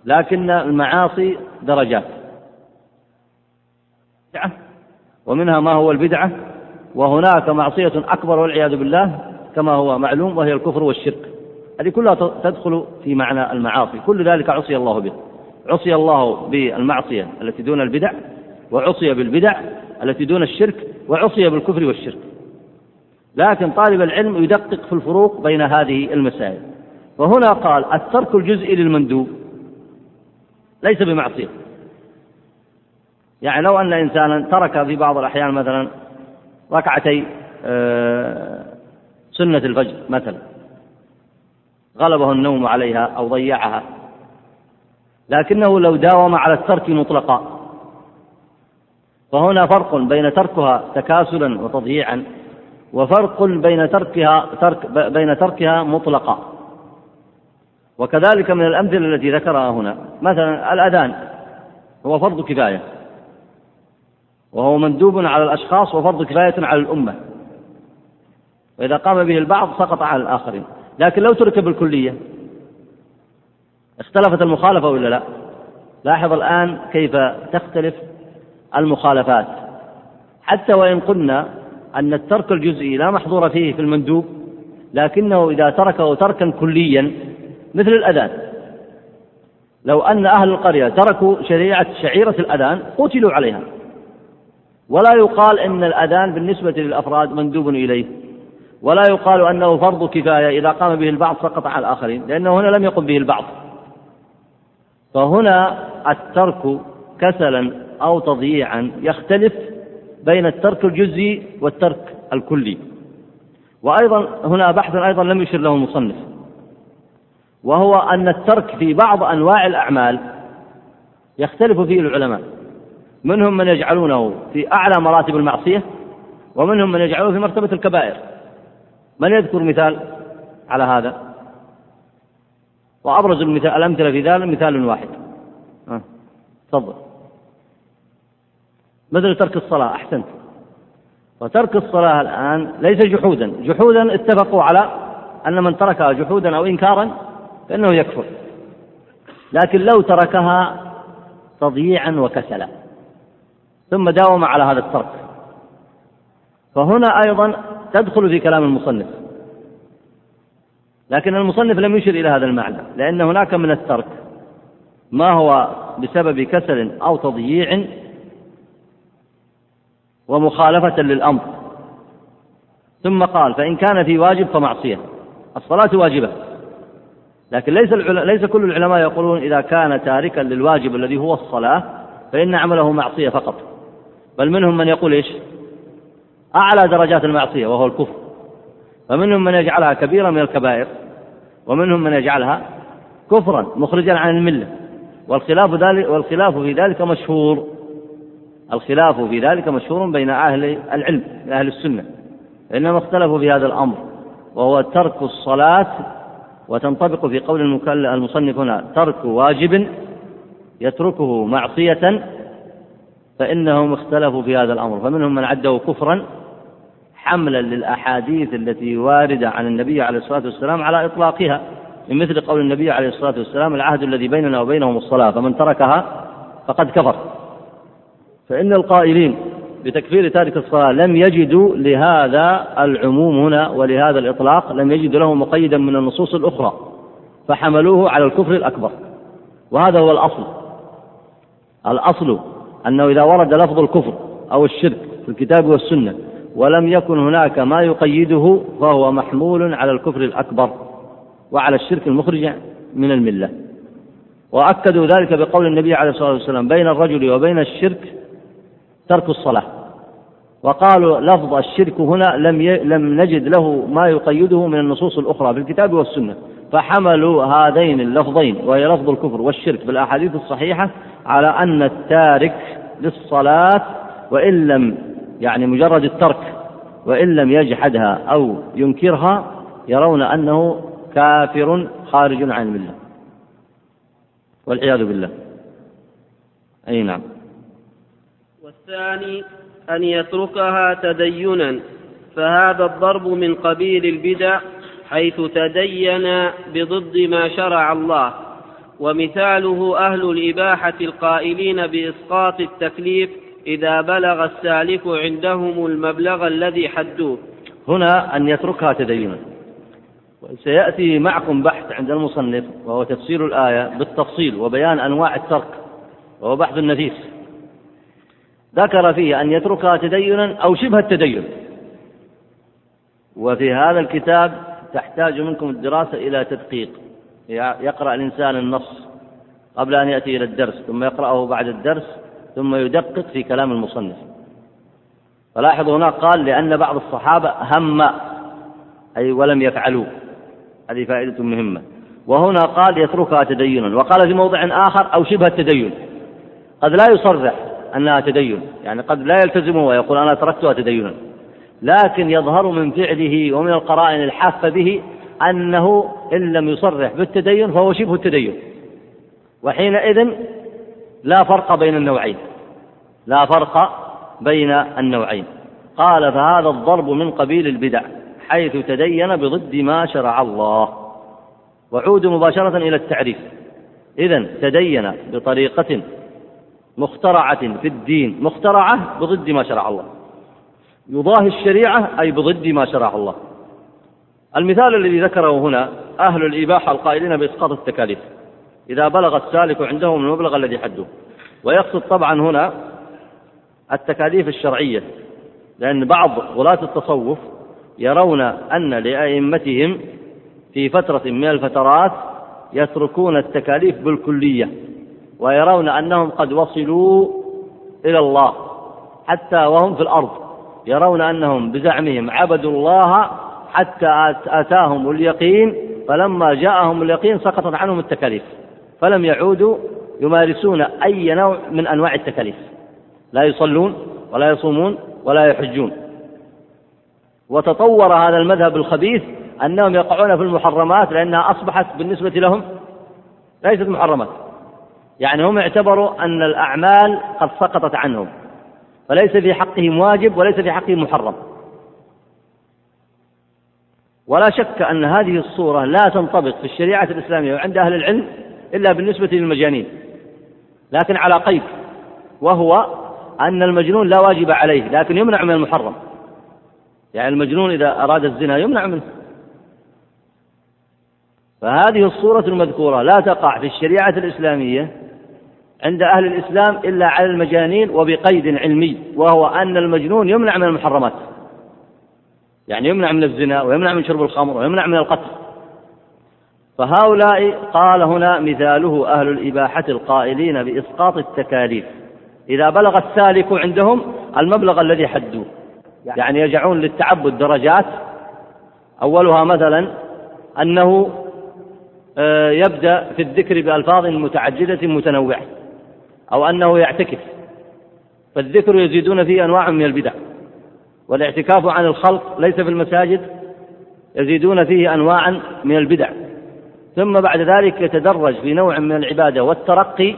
لكن المعاصي درجات. ومنها ما هو البدعة؟ وهناك معصية أكبر والعياذ بالله كما هو معلوم وهي الكفر والشرك. هذه كلها تدخل في معنى المعاصي. كل ذلك عصي الله به. عصي الله بالمعصية التي دون البدع وعصي بالبدع التي دون الشرك وعصي بالكفر والشرك. لكن طالب العلم يدقق في الفروق بين هذه المسائل. وهنا قال الترك الجزئي للمندوب ليس بمعصية. يعني لو أن إنسانا ترك في بعض الأحيان مثلا ركعتي آه، سنة الفجر مثلا غلبه النوم عليها أو ضيعها لكنه لو داوم على الترك مطلقا. فهنا فرق بين تركها تكاسلا وتضييعا وفرق بين تركها ترك بين تركها مطلقا. وكذلك من الأمثلة التي ذكرها هنا مثلا الأذان هو فرض كفاية. وهو مندوب على الأشخاص وفرض كفاية على الأمة. وإذا قام به البعض سقط على الآخرين. لكن لو ترك بالكلية اختلفت المخالفة ولا لا؟ لاحظ الآن كيف تختلف المخالفات. حتى وإن قلنا أن الترك الجزئي لا محظور فيه في المندوب لكنه إذا تركه تركا كليا مثل الأذان. لو أن أهل القرية تركوا شريعة شعيرة الأذان قتلوا عليها. ولا يقال إن الأذان بالنسبة للأفراد مندوب إليه. ولا يقال أنه فرض كفاية إذا قام به البعض سقط على الآخرين لأنه هنا لم يقم به البعض. فهنا الترك كسلا أو تضييعا يختلف بين الترك الجزئي والترك الكلي. وأيضا هنا بحث أيضا لم يشر له المصنف. وهو أن الترك في بعض أنواع الأعمال يختلف فيه العلماء. منهم من يجعلونه في أعلى مراتب المعصية ومنهم من يجعله في مرتبة الكبائر. من يذكر مثال على هذا؟ وأبرز المثال الأمثلة في ذلك مثال واحد. تفضل. مثل ترك الصلاة أحسنت. وترك الصلاة الآن ليس جحودا جحودا اتفقوا على أن من تركها جحودا أو إنكارا فإنه يكفر. لكن لو تركها تضييعا وكسلا. ثم داوم على هذا الترك. فهنا أيضا تدخل في كلام المصنف. لكن المصنف لم يشر إلى هذا المعنى لأن هناك من الترك ما هو بسبب كسل أو تضييع ومخالفة للأمر. ثم قال فإن كان في واجب فمعصية. الصلاة واجبة. لكن ليس ليس كل العلماء يقولون إذا كان تاركا للواجب الذي هو الصلاة فإن عمله معصية فقط. بل منهم من يقول إيش؟ أعلى درجات المعصية وهو الكفر. فمنهم من يجعلها كبيرة من الكبائر. ومنهم من يجعلها كفرا مخرجا عن الملة. والخلاف ذلك والخلاف في ذلك مشهور. الخلاف في ذلك مشهور بين أهل العلم أهل السنة إنما اختلفوا في هذا الأمر وهو ترك الصلاة وتنطبق في قول المصنف هنا ترك واجب يتركه معصية فإنهم اختلفوا في هذا الأمر فمنهم من عده كفرا حملا للأحاديث التي واردة عن النبي عليه الصلاة والسلام على إطلاقها من مثل قول النبي عليه الصلاة والسلام العهد الذي بيننا وبينهم الصلاة فمن تركها فقد كفر. فإن القائلين بتكفير تارك الصلاة لم يجدوا لهذا العموم هنا ولهذا الإطلاق لم يجدوا له مقيدا من النصوص الأخرى فحملوه على الكفر الأكبر. وهذا هو الأصل. الأصل أنه إذا ورد لفظ الكفر أو الشرك في الكتاب والسنة ولم يكن هناك ما يقيده فهو محمول على الكفر الأكبر وعلى الشرك المخرج من الملة. وأكدوا ذلك بقول النبي عليه الصلاة والسلام بين الرجل وبين الشرك ترك الصلاة. وقالوا لفظ الشرك هنا لم ي... لم نجد له ما يقيده من النصوص الأخرى في الكتاب والسنة. فحملوا هذين اللفظين وهي لفظ الكفر والشرك في الأحاديث الصحيحة على أن التارك للصلاة وإن لم يعني مجرد الترك وإن لم يجحدها أو ينكرها يرون أنه كافر خارج عن الملة. والعياذ بالله. أي نعم. والثاني أن يتركها تدينا فهذا الضرب من قبيل البدع حيث تدين بضد ما شرع الله. ومثاله أهل الإباحة القائلين بإسقاط التكليف إذا بلغ السالك عندهم المبلغ الذي حدوه. هنا أن يتركها تدينا. سيأتي معكم بحث عند المصنف وهو تفسير الآية بالتفصيل وبيان أنواع الترك وهو بحث نفيس. ذكر فيه أن يتركها تدينا أو شبه التدين. وفي هذا الكتاب تحتاج منكم الدراسة إلى تدقيق. يقرأ الإنسان النص قبل أن يأتي إلى الدرس ثم يقرأه بعد الدرس ثم يدقق في كلام المصنف. فلاحظوا هنا قال لأن بعض الصحابة هم أي ولم يفعلوا. هذه فائدة مهمة. وهنا قال يتركها تدينا. وقال في موضع آخر أو شبه التدين. قد لا يصرح. أنها تدين. يعني قد لا يلتزم ويقول أنا تركتها تدينا. لكن يظهر من فعله ومن القرائن الحافة به أنه إن لم يصرح بالتدين فهو شبه التدين. وحينئذ لا فرق بين النوعين. لا فرق بين النوعين. قال فهذا الضرب من قبيل البدع حيث تدين بضد ما شرع الله. وعود مباشرة إلى التعريف. إذا تدين بطريقة مخترعة في الدين. مخترعة بضد ما شرع الله. يضاهي الشريعة أي بضد ما شرع الله. المثال الذي ذكره هنا أهل الإباحة القائلين بإسقاط التكاليف. إذا بلغ السالك عندهم المبلغ الذي حده. ويقصد طبعا هنا التكاليف الشرعية. لأن بعض غلاة التصوف يرون أن لأئمتهم في فترة من الفترات يتركون التكاليف بالكلية. ويرون أنهم قد وصلوا إلى الله حتى وهم في الأرض. يرون أنهم بزعمهم عبدوا الله حتى أتاهم اليقين فلما جاءهم اليقين سقطت عنهم التكاليف. فلم يعودوا يمارسون أي نوع من أنواع التكاليف. لا يصلون ولا يصومون ولا يحجون. وتطور هذا المذهب الخبيث أنهم يقعون في المحرمات لأنها أصبحت بالنسبة لهم ليست محرمات. يعني هم اعتبروا أن الأعمال قد سقطت عنهم فليس في حقهم واجب وليس في حقهم محرم. ولا شك أن هذه الصورة لا تنطبق في الشريعة الإسلامية وعند أهل العلم إلا بالنسبة للمجانين. لكن على قيد وهو أن المجنون لا واجب عليه لكن يمنع من المحرم. يعني المجنون إذا أراد الزنا يمنع منه. فهذه الصورة المذكورة لا تقع في الشريعة الإسلامية عند أهل الإسلام إلا على المجانين وبقيد علمي وهو أن المجنون يمنع من المحرمات. يعني يمنع من الزنا ويمنع من شرب الخمر ويمنع من القتل. فهؤلاء قال هنا مثاله أهل الإباحة القائلين بإسقاط التكاليف. إذا بلغ السالك عندهم المبلغ الذي حدوه. يعني يجعون للتعبد درجات أولها مثلا أنه آه، يبدأ في الذكر بألفاظ متعددة متنوعة. أو أنه يعتكف. فالذكر يزيدون فيه أنواع من البدع. والاعتكاف عن الخلق ليس في المساجد يزيدون فيه أنواعا من البدع. ثم بعد ذلك يتدرج في نوع من العبادة والترقي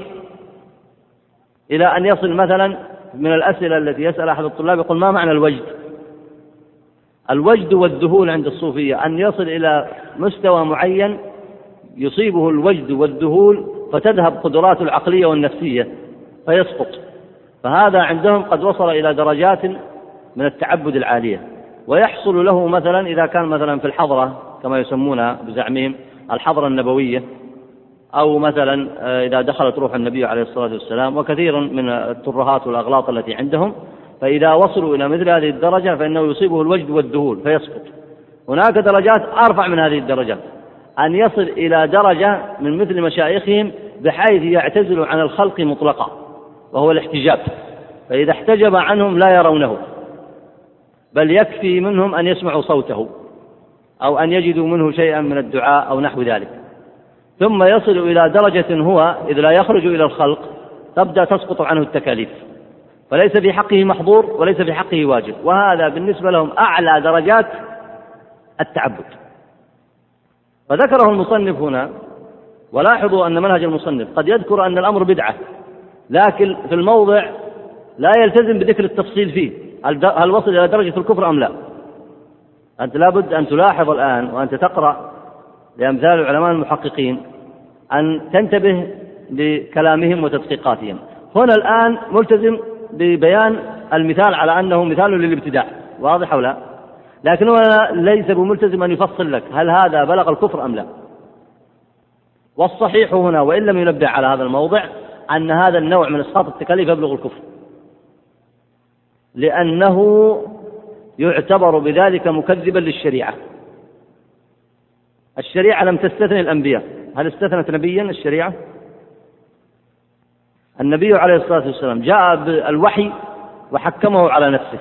إلى أن يصل مثلا من الأسئلة التي يسأل أحد الطلاب يقول ما معنى الوجد؟ الوجد والذهول عند الصوفية أن يصل إلى مستوى معين يصيبه الوجد والذهول فتذهب قدراته العقلية والنفسية. فيسقط. فهذا عندهم قد وصل إلى درجات من التعبد العالية. ويحصل له مثلا إذا كان مثلا في الحضرة كما يسمونها بزعمهم الحضرة النبوية أو مثلا آه، إذا دخلت روح النبي عليه الصلاة والسلام وكثير من الترهات والأغلاط التي عندهم. فإذا وصلوا إلى مثل هذه الدرجة فإنه يصيبه الوجد والذهول فيسقط. هناك درجات أرفع من هذه الدرجات أن يصل إلى درجة من مثل مشايخهم بحيث يعتزل عن الخلق مطلقا. وهو الاحتجاب. فإذا احتجب عنهم لا يرونه بل يكفي منهم أن يسمعوا صوته أو أن يجدوا منه شيئا من الدعاء أو نحو ذلك. ثم يصل إلى درجة هو إذ لا يخرج إلى الخلق تبدأ تسقط عنه التكاليف. فليس في حقه محظور وليس في حقه واجب. وهذا بالنسبة لهم أعلى درجات التعبد. فذكره المصنف هنا ولاحظوا أن منهج المصنف قد يذكر أن الأمر بدعة. لكن في الموضع لا يلتزم بذكر التفصيل فيه. هل وصل إلى درجة الكفر أم لا؟ أنت لابد أن تلاحظ الآن وأنت تقرأ لأمثال العلماء المحققين أن تنتبه لكلامهم وتدقيقاتهم. هنا الآن ملتزم ببيان المثال على أنه مثال للابتداع. واضح أو لا؟ لكن هو ليس بملتزم أن يفصل لك هل هذا بلغ الكفر أم لا. والصحيح هنا وإن لم ينبه على هذا الموضع أن هذا النوع من إسقاط التكاليف يبلغ الكفر. لأنه يعتبر بذلك مكذبا للشريعة. الشريعة لم تستثني الأنبياء. هل استثنت نبيا الشريعة؟ النبي عليه الصلاة والسلام جاء بالوحي وحكمه على نفسه.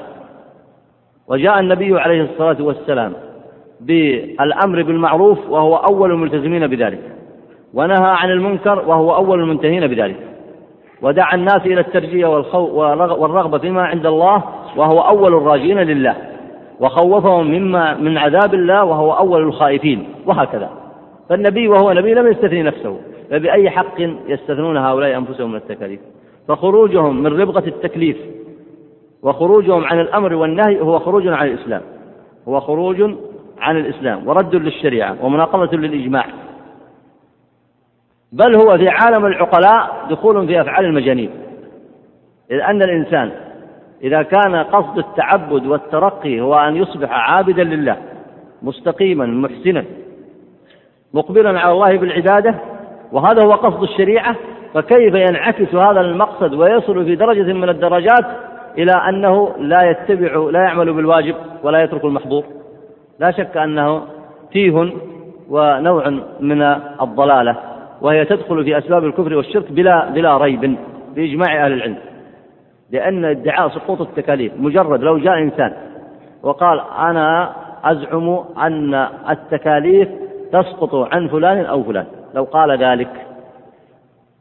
وجاء النبي عليه الصلاة والسلام بالأمر بالمعروف وهو أول الملتزمين بذلك. ونهى عن المنكر وهو أول المنتهين بذلك. ودعا الناس إلى الترجية والرغبة فيما عند الله وهو أول الراجين لله. وخوفهم مما من عذاب الله وهو أول الخائفين. وهكذا. فالنبي وهو نبي لم يستثني نفسه. فبأي حق يستثنون هؤلاء أنفسهم من التكاليف؟ فخروجهم من ربغة التكليف. وخروجهم عن الأمر والنهي هو خروج عن الإسلام. هو خروج عن الإسلام. ورد للشريعة ومناقضة للإجماع. بل هو في عالم العقلاء دخول في أفعال المجانين. إذ أن الإنسان إذا كان قصد التعبد والترقي هو أن يصبح عابدا لله مستقيما محسنا مقبلا على الله بالعبادة وهذا هو قصد الشريعة فكيف ينعكس هذا المقصد ويصل في درجة من الدرجات إلى أنه لا يتبع لا يعمل بالواجب ولا يترك المحظور؟ لا شك أنه تيه ونوع من الضلالة. وهي تدخل في أسباب الكفر والشرك بلا بلا ريب بإجماع أهل العلم. لأن ادعاء سقوط التكاليف مجرد لو جاء إنسان وقال أنا أزعم أن التكاليف تسقط عن فلان أو فلان لو قال ذلك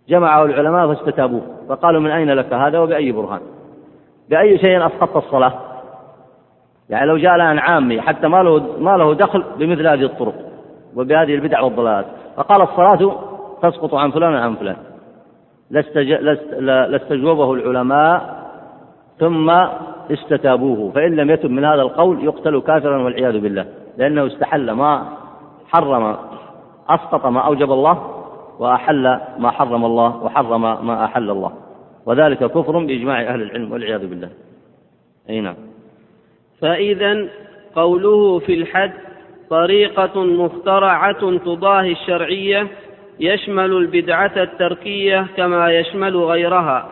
جمعه العلماء فاستتابوه فقالوا من أين لك هذا وبأي برهان؟ بأي شيء أسقطت الصلاة؟ يعني لو جاء الآن عامي حتى ما له ما له دخل بمثل هذه الطرق وبهذه البدع والضلالات فقال الصلاة تسقط عن فلان وعن فلان. لاستجوبه العلماء ثم استتابوه. فإن لم يتب من هذا القول يقتل كافرا والعياذ بالله. لأنه استحل ما حرم أسقط ما أوجب الله وأحل ما حرم الله وحرم ما أحل الله. وذلك كفر بإجماع أهل العلم والعياذ بالله. أي نعم. فإذا قوله في الحد طريقة مخترعة تضاهي الشرعية يشمل البدعة التركية كما يشمل غيرها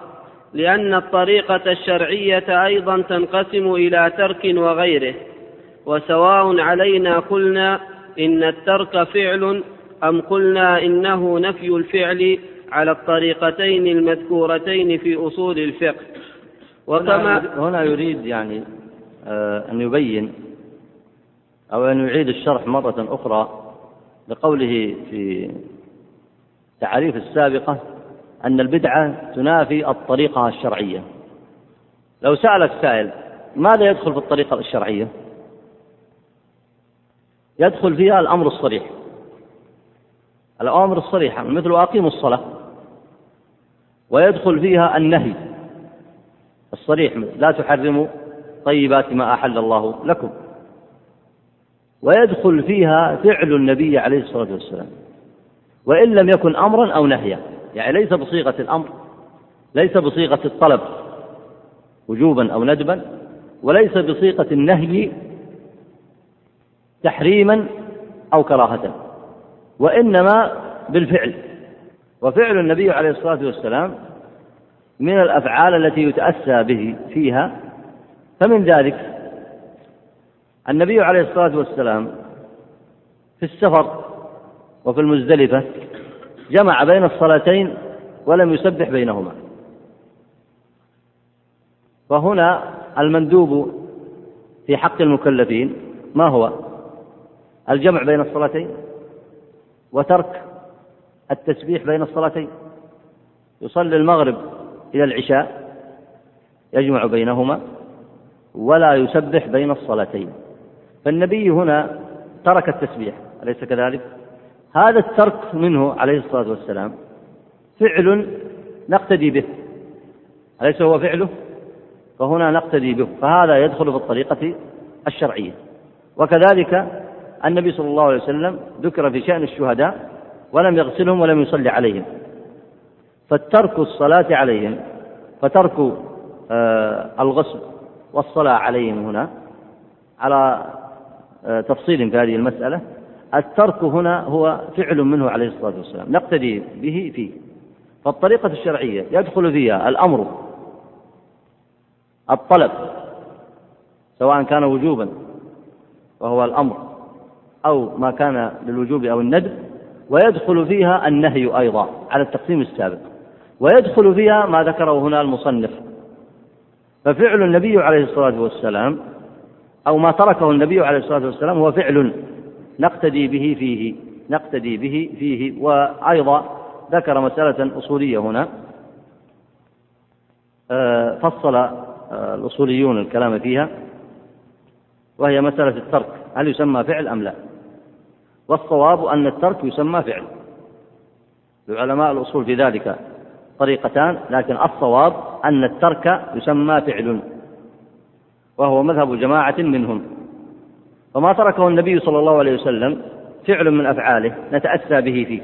لأن الطريقة الشرعية أيضا تنقسم إلى ترك وغيره وسواء علينا قلنا إن الترك فعل أم قلنا إنه نفي الفعل على الطريقتين المذكورتين في أصول الفقه. وكما هنا يريد يعني آه، أن يبين أو أن يعيد الشرح مرة أخرى لقوله في التعريف السابقة أن البدعة تنافي الطريقة الشرعية. لو سألك سائل ماذا يدخل في الطريقة الشرعية؟ يدخل فيها الأمر الصريح. الأوامر الصريحة مثل أقيموا الصلاة. ويدخل فيها النهي الصريح لا تحرموا طيبات ما أحل الله لكم. ويدخل فيها فعل النبي عليه الصلاة والسلام. وإن لم يكن أمرا أو نهيا. يعني ليس بصيغة الأمر ليس بصيغة الطلب وجوبا أو ندبا وليس بصيغة النهي تحريما أو كراهة وإنما بالفعل. وفعل النبي عليه الصلاة والسلام من الأفعال التي يتأسى به فيها فمن ذلك النبي عليه الصلاة والسلام في السفر وفي المزدلفة جمع بين الصلاتين ولم يسبح بينهما. فهنا المندوب في حق المكلفين ما هو؟ الجمع بين الصلاتين وترك التسبيح بين الصلاتين. يصلي المغرب إلى العشاء يجمع بينهما ولا يسبح بين الصلاتين. فالنبي هنا ترك التسبيح أليس كذلك؟ هذا الترك منه عليه الصلاة والسلام فعل نقتدي به. أليس هو فعله؟ فهنا نقتدي به. فهذا يدخل في الطريقة الشرعية. وكذلك النبي صلى الله عليه وسلم ذكر في شأن الشهداء ولم يغسلهم ولم يصلي عليهم. فالترك الصلاة عليهم فترك آه، الغسل والصلاة عليهم هنا على آه، تفصيل في هذه المسألة الترك هنا هو فعل منه عليه الصلاة والسلام. نقتدي به فيه. فالطريقة الشرعية يدخل فيها الأمر الطلب سواء كان وجوبا وهو الأمر أو ما كان للوجوب أو الندب ويدخل فيها النهي أيضا على التقسيم السابق. ويدخل فيها ما ذكره هنا المصنف. ففعل النبي عليه الصلاة والسلام أو ما تركه النبي عليه الصلاة والسلام هو فعل نقتدي به فيه نقتدي به فيه. وأيضا ذكر مسألة أصولية هنا. آه، فصل آه، الأصوليون الكلام فيها. وهي مسألة الترك هل يسمى فعل أم لا؟ والصواب أن الترك يسمى فعل. لعلماء الأصول في ذلك طريقتان لكن الصواب أن الترك يسمى فعل. وهو مذهب جماعة منهم. فما تركه النبي صلى الله عليه وسلم فعل من أفعاله نتأسى به فيه.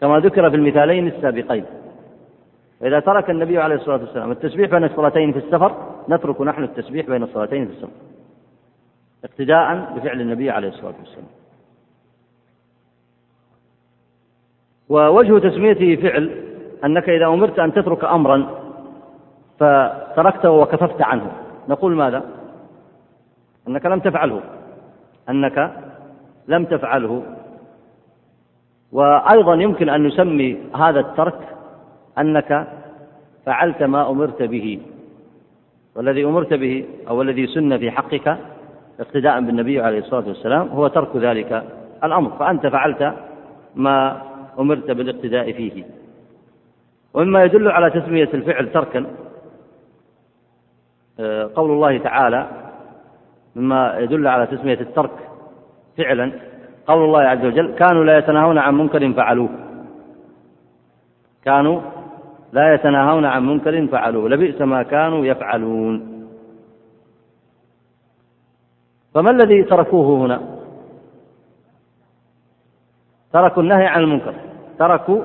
كما ذكر في المثالين السابقين. إذا ترك النبي عليه الصلاة والسلام التسبيح بين الصلاتين في السفر نترك نحن التسبيح بين الصلاتين في السفر. اقتداء بفعل النبي عليه الصلاة والسلام. ووجه تسميته فعل أنك إذا أمرت أن تترك أمرا فتركته وكففت عنه. نقول ماذا؟ أنك لم تفعله. أنك لم تفعله. وأيضا يمكن أن نسمي هذا الترك أنك فعلت ما أمرت به. والذي أمرت به أو الذي سن في حقك اقتداء بالنبي عليه الصلاة والسلام هو ترك ذلك الأمر. فأنت فعلت ما أمرت بالاقتداء فيه. ومما يدل على تسمية الفعل تركا آه، قول الله تعالى مما يدل على تسمية الترك فعلا. قول الله عز وجل كانوا لا يتناهون عن منكر فعلوه. كانوا لا يتناهون عن منكر فعلوه. لبئس ما كانوا يفعلون. فما الذي تركوه هنا؟ تركوا النهي عن المنكر. تركوا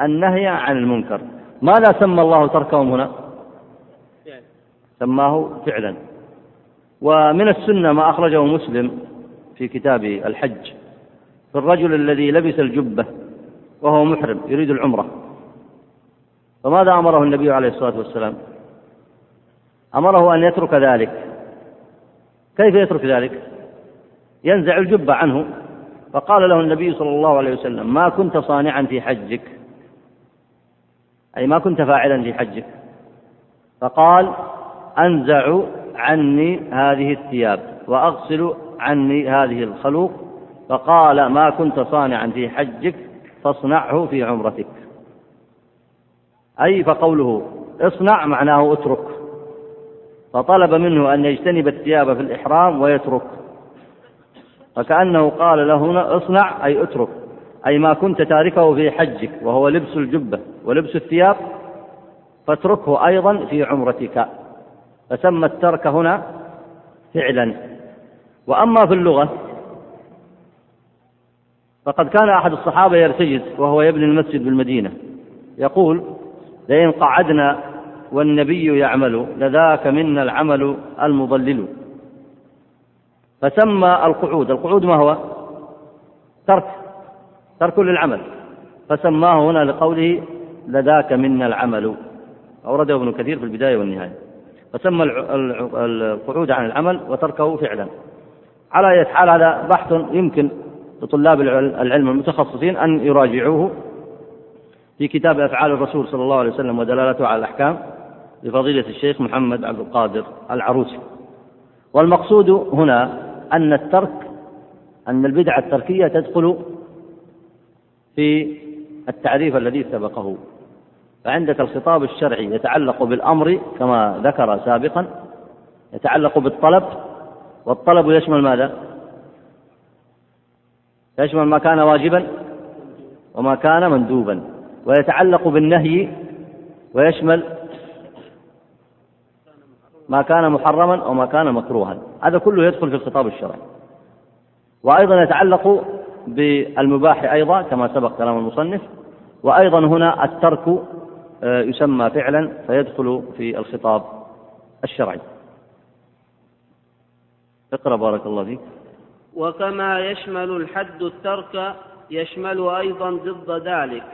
النهي عن المنكر. ماذا سمى الله تركهم هنا؟ سماه فعلا. ومن السنة ما أخرجه مسلم في كتاب الحج. في الرجل الذي لبس الجبة وهو محرم يريد العمرة. فماذا أمره النبي عليه الصلاة والسلام؟ أمره أن يترك ذلك. كيف يترك ذلك؟ ينزع الجبة عنه. فقال له النبي صلى الله عليه وسلم ما كنت صانعا في حجك. أي ما كنت فاعلا في حجك. فقال أنزع عني هذه الثياب وأغسل عني هذه الخلوق فقال ما كنت صانعا في حجك فاصنعه في عمرتك. أي فقوله اصنع معناه اترك. فطلب منه أن يجتنب الثياب في الإحرام ويترك. فكأنه قال له اصنع أي اترك. أي ما كنت تاركه في حجك وهو لبس الجبة ولبس الثياب فاتركه أيضا في عمرتك. فسمى الترك هنا فعلا. وأما في اللغة فقد كان أحد الصحابة يرتجز وهو يبني المسجد بالمدينة. يقول لئن قعدنا والنبي يعمل لذاك منا العمل المضلل. فسمى القعود. القعود ما هو؟ ترك ترك للعمل. فسماه هنا لقوله لذاك منا العمل. أورده ابن كثير في البداية والنهاية. فسمى القعود عن العمل وتركه فعلا. على أي حال هذا بحث يمكن لطلاب العلم المتخصصين أن يراجعوه في كتاب أفعال الرسول صلى الله عليه وسلم ودلالته على الأحكام لفضيلة الشيخ محمد عبد القادر العروسي. والمقصود هنا أن الترك أن البدعة التركية تدخل في التعريف الذي سبقه. فعندك الخطاب الشرعي يتعلق بالأمر كما ذكر سابقا يتعلق بالطلب والطلب يشمل ماذا؟ يشمل ما كان واجبا وما كان مندوبا ويتعلق بالنهي ويشمل ما كان محرما وما كان مكروها. هذا كله يدخل في الخطاب الشرعي. وأيضا يتعلق بالمباح أيضا كما سبق كلام المصنف. وأيضا هنا الترك يسمى فعلا فيدخل في الخطاب الشرعي. اقرأ بارك الله فيك. وكما يشمل الحد الترك يشمل أيضا ضد ذلك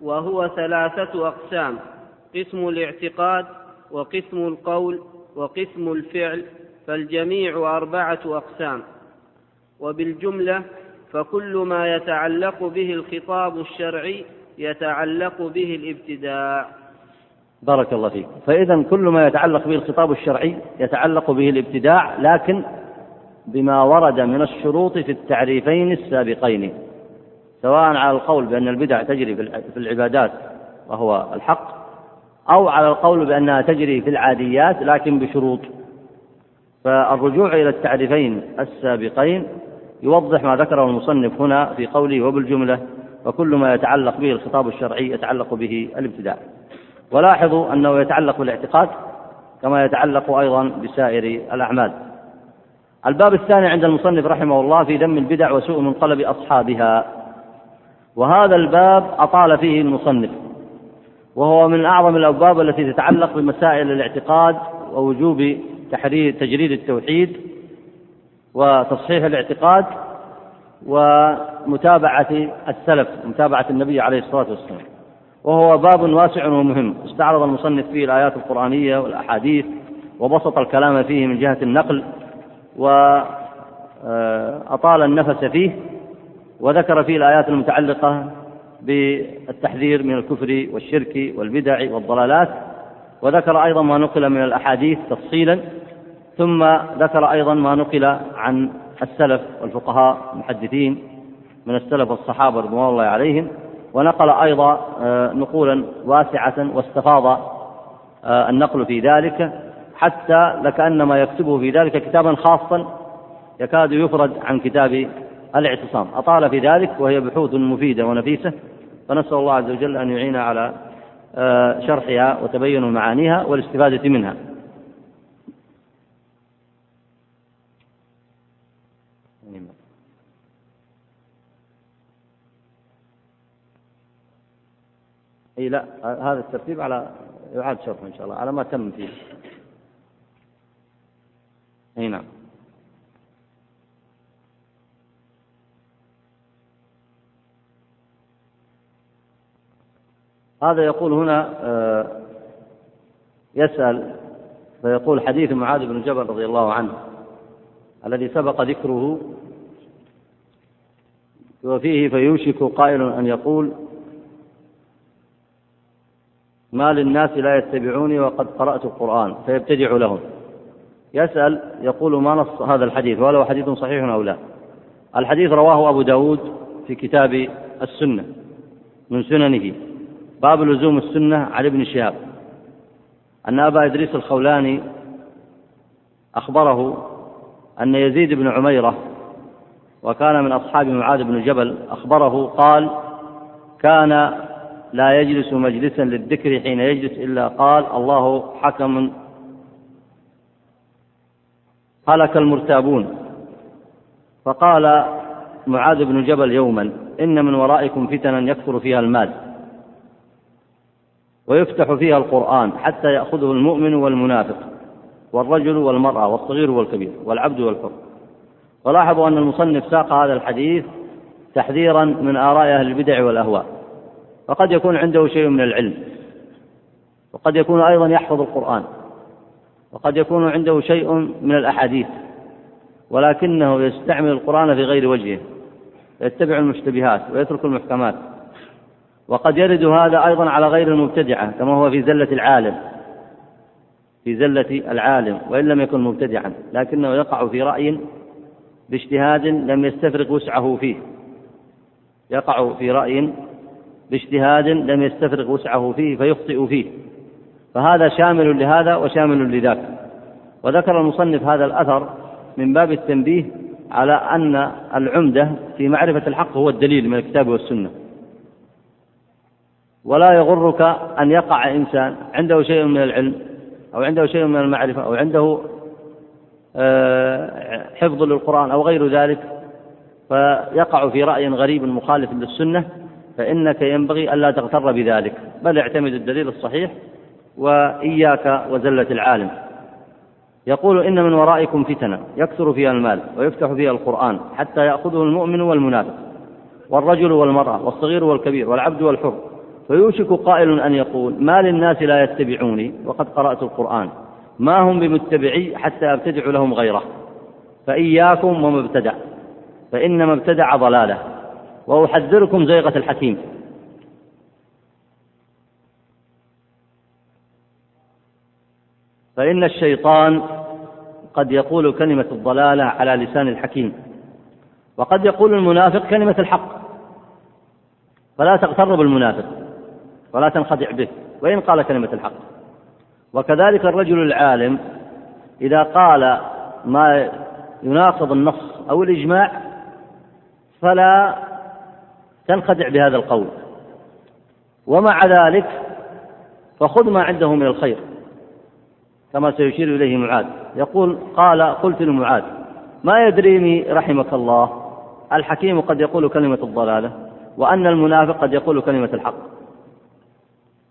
وهو ثلاثة أقسام قسم الاعتقاد وقسم القول وقسم الفعل فالجميع أربعة أقسام. وبالجملة فكل ما يتعلق به الخطاب الشرعي يتعلق به الابتداع بارك الله فيك. فإذا كل ما يتعلق به الخطاب الشرعي يتعلق به الابتداع لكن بما ورد من الشروط في التعريفين السابقين سواء على القول بأن البدع تجري في العبادات وهو الحق أو على القول بأنها تجري في العاديات لكن بشروط. فالرجوع إلى التعريفين السابقين يوضح ما ذكره المصنف هنا في قوله وبالجملة وكل ما يتعلق به الخطاب الشرعي يتعلق به الابتداء. ولاحظوا أنه يتعلق بالاعتقاد كما يتعلق أيضا بسائر الأعمال. الباب الثاني عند المصنف رحمه الله في ذم البدع وسوء منقلب أصحابها. وهذا الباب أطال فيه المصنف وهو من أعظم الأبواب التي تتعلق بمسائل الاعتقاد ووجوب تحرير تجريد التوحيد وتصحيح الاعتقاد ومتابعة السلف متابعة النبي عليه الصلاة والسلام. وهو باب واسع ومهم. استعرض المصنف فيه الآيات القرآنية والأحاديث وبسط الكلام فيه من جهة النقل وأطال النفس فيه وذكر فيه الآيات المتعلقة بالتحذير من الكفر والشرك والبدع والضلالات وذكر أيضا ما نقل من الأحاديث تفصيلا ثم ذكر أيضا ما نقل عن السلف والفقهاء المحدثين من السلف والصحابة رضوان الله عليهم ونقل أيضا آه، نقولا واسعة واستفاض آه، النقل في ذلك حتى لكأن ما يكتبه في ذلك كتابا خاصا يكاد يفرد عن كتاب الاعتصام. أطال في ذلك وهي بحوث مفيدة ونفيسة فنسأل الله عز وجل أن يعين على آه، شرحها وتبين معانيها والاستفادة منها. إي لا هذا الترتيب على يعاد شرحه إن شاء الله على ما تم فيه. إي نعم. هذا يقول هنا آه، يسأل فيقول حديث معاذ بن جبل رضي الله عنه الذي سبق ذكره وفيه فيوشك قائل أن يقول ما للناس لا يتبعوني وقد قرأت القرآن فيبتدع لهم. يسأل يقول ما نص هذا الحديث وهل هو حديث صحيح أو لا؟ الحديث رواه أبو داود في كتاب السنة من سننه. باب لزوم السنة عن ابن شهاب. أن أبا إدريس الخولاني أخبره أن يزيد بن عميرة وكان من أصحاب معاذ بن جبل أخبره قال كان لا يجلس مجلسا للذكر حين يجلس إلا قال الله حكم هلك المرتابون. فقال معاذ بن جبل يوما إن من ورائكم فتنا يكثر فيها المال ويفتح فيها القرآن حتى يأخذه المؤمن والمنافق والرجل والمرأة والصغير والكبير والعبد والحر. ولاحظوا أن المصنف ساق هذا الحديث تحذيرا من آراء أهل البدع والأهواء. فقد يكون عنده شيء من العلم. وقد يكون أيضا يحفظ القرآن. وقد يكون عنده شيء من الأحاديث. ولكنه يستعمل القرآن في غير وجهه. يتبع المشتبهات ويترك المحكمات. وقد يرد هذا أيضا على غير المبتدعة كما هو في زلة العالم. في زلة العالم وإن لم يكن مبتدعا. لكنه يقع في رأي باجتهاد لم يستفرغ وسعه فيه. يقع في رأي باجتهاد لم يستفرغ وسعه فيه فيخطئ فيه. فهذا شامل لهذا وشامل لذاك. وذكر المصنف هذا الأثر من باب التنبيه على أن العمدة في معرفة الحق هو الدليل من الكتاب والسنة. ولا يغرك أن يقع إنسان عنده شيء من العلم أو عنده شيء من المعرفة أو عنده آه، حفظ للقرآن أو غير ذلك فيقع في رأي غريب مخالف للسنة فإنك ينبغي ألا تغتر بذلك. بل اعتمد الدليل الصحيح وإياك وزلة العالم. يقول إن من ورائكم فتنة يكثر فيها المال ويفتح فيها القرآن حتى يأخذه المؤمن والمنافق والرجل والمرأة والصغير والكبير والعبد والحر. فيوشك قائل أن يقول ما للناس لا يتبعوني وقد قرأت القرآن ما هم بمتبعي حتى أبتدع لهم غيره فإياكم وما ابتدع فإنما ابتدع ضلاله. وأحذركم زيغة الحكيم. فإن الشيطان قد يقول كلمة الضلالة على لسان الحكيم. وقد يقول المنافق كلمة الحق. فلا تغتر بالمنافق. ولا تنخدع به. وإن قال كلمة الحق. وكذلك الرجل العالم إذا قال ما يناقض النص أو الإجماع فلا تنخدع بهذا القول. ومع ذلك فخذ ما عنده من الخير كما سيشير إليه معاذ. يقول قال قلت لمعاذ ما يدريني رحمك الله؟ الحكيم قد يقول كلمة الضلالة وأن المنافق قد يقول كلمة الحق.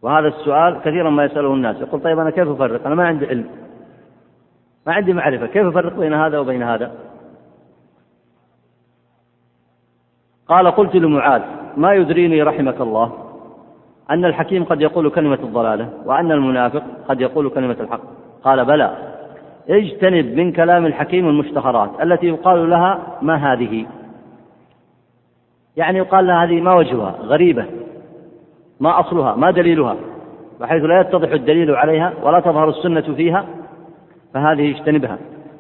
وهذا السؤال كثيرا ما يسأله الناس. يقول طيب أنا كيف أفرق؟ أنا ما عندي علم. ما عندي معرفة. كيف أفرق بين هذا وبين هذا؟ قال قلت لمعاذ ما يدريني رحمك الله؟ أن الحكيم قد يقول كلمة الضلالة وأن المنافق قد يقول كلمة الحق. قال بلى اجتنب من كلام الحكيم المشتهرات التي يقال لها ما هذه. يعني يقال لها هذه ما وجهها؟ غريبة. ما أصلها؟ ما دليلها؟ بحيث لا يتضح الدليل عليها ولا تظهر السنة فيها فهذه اجتنبها.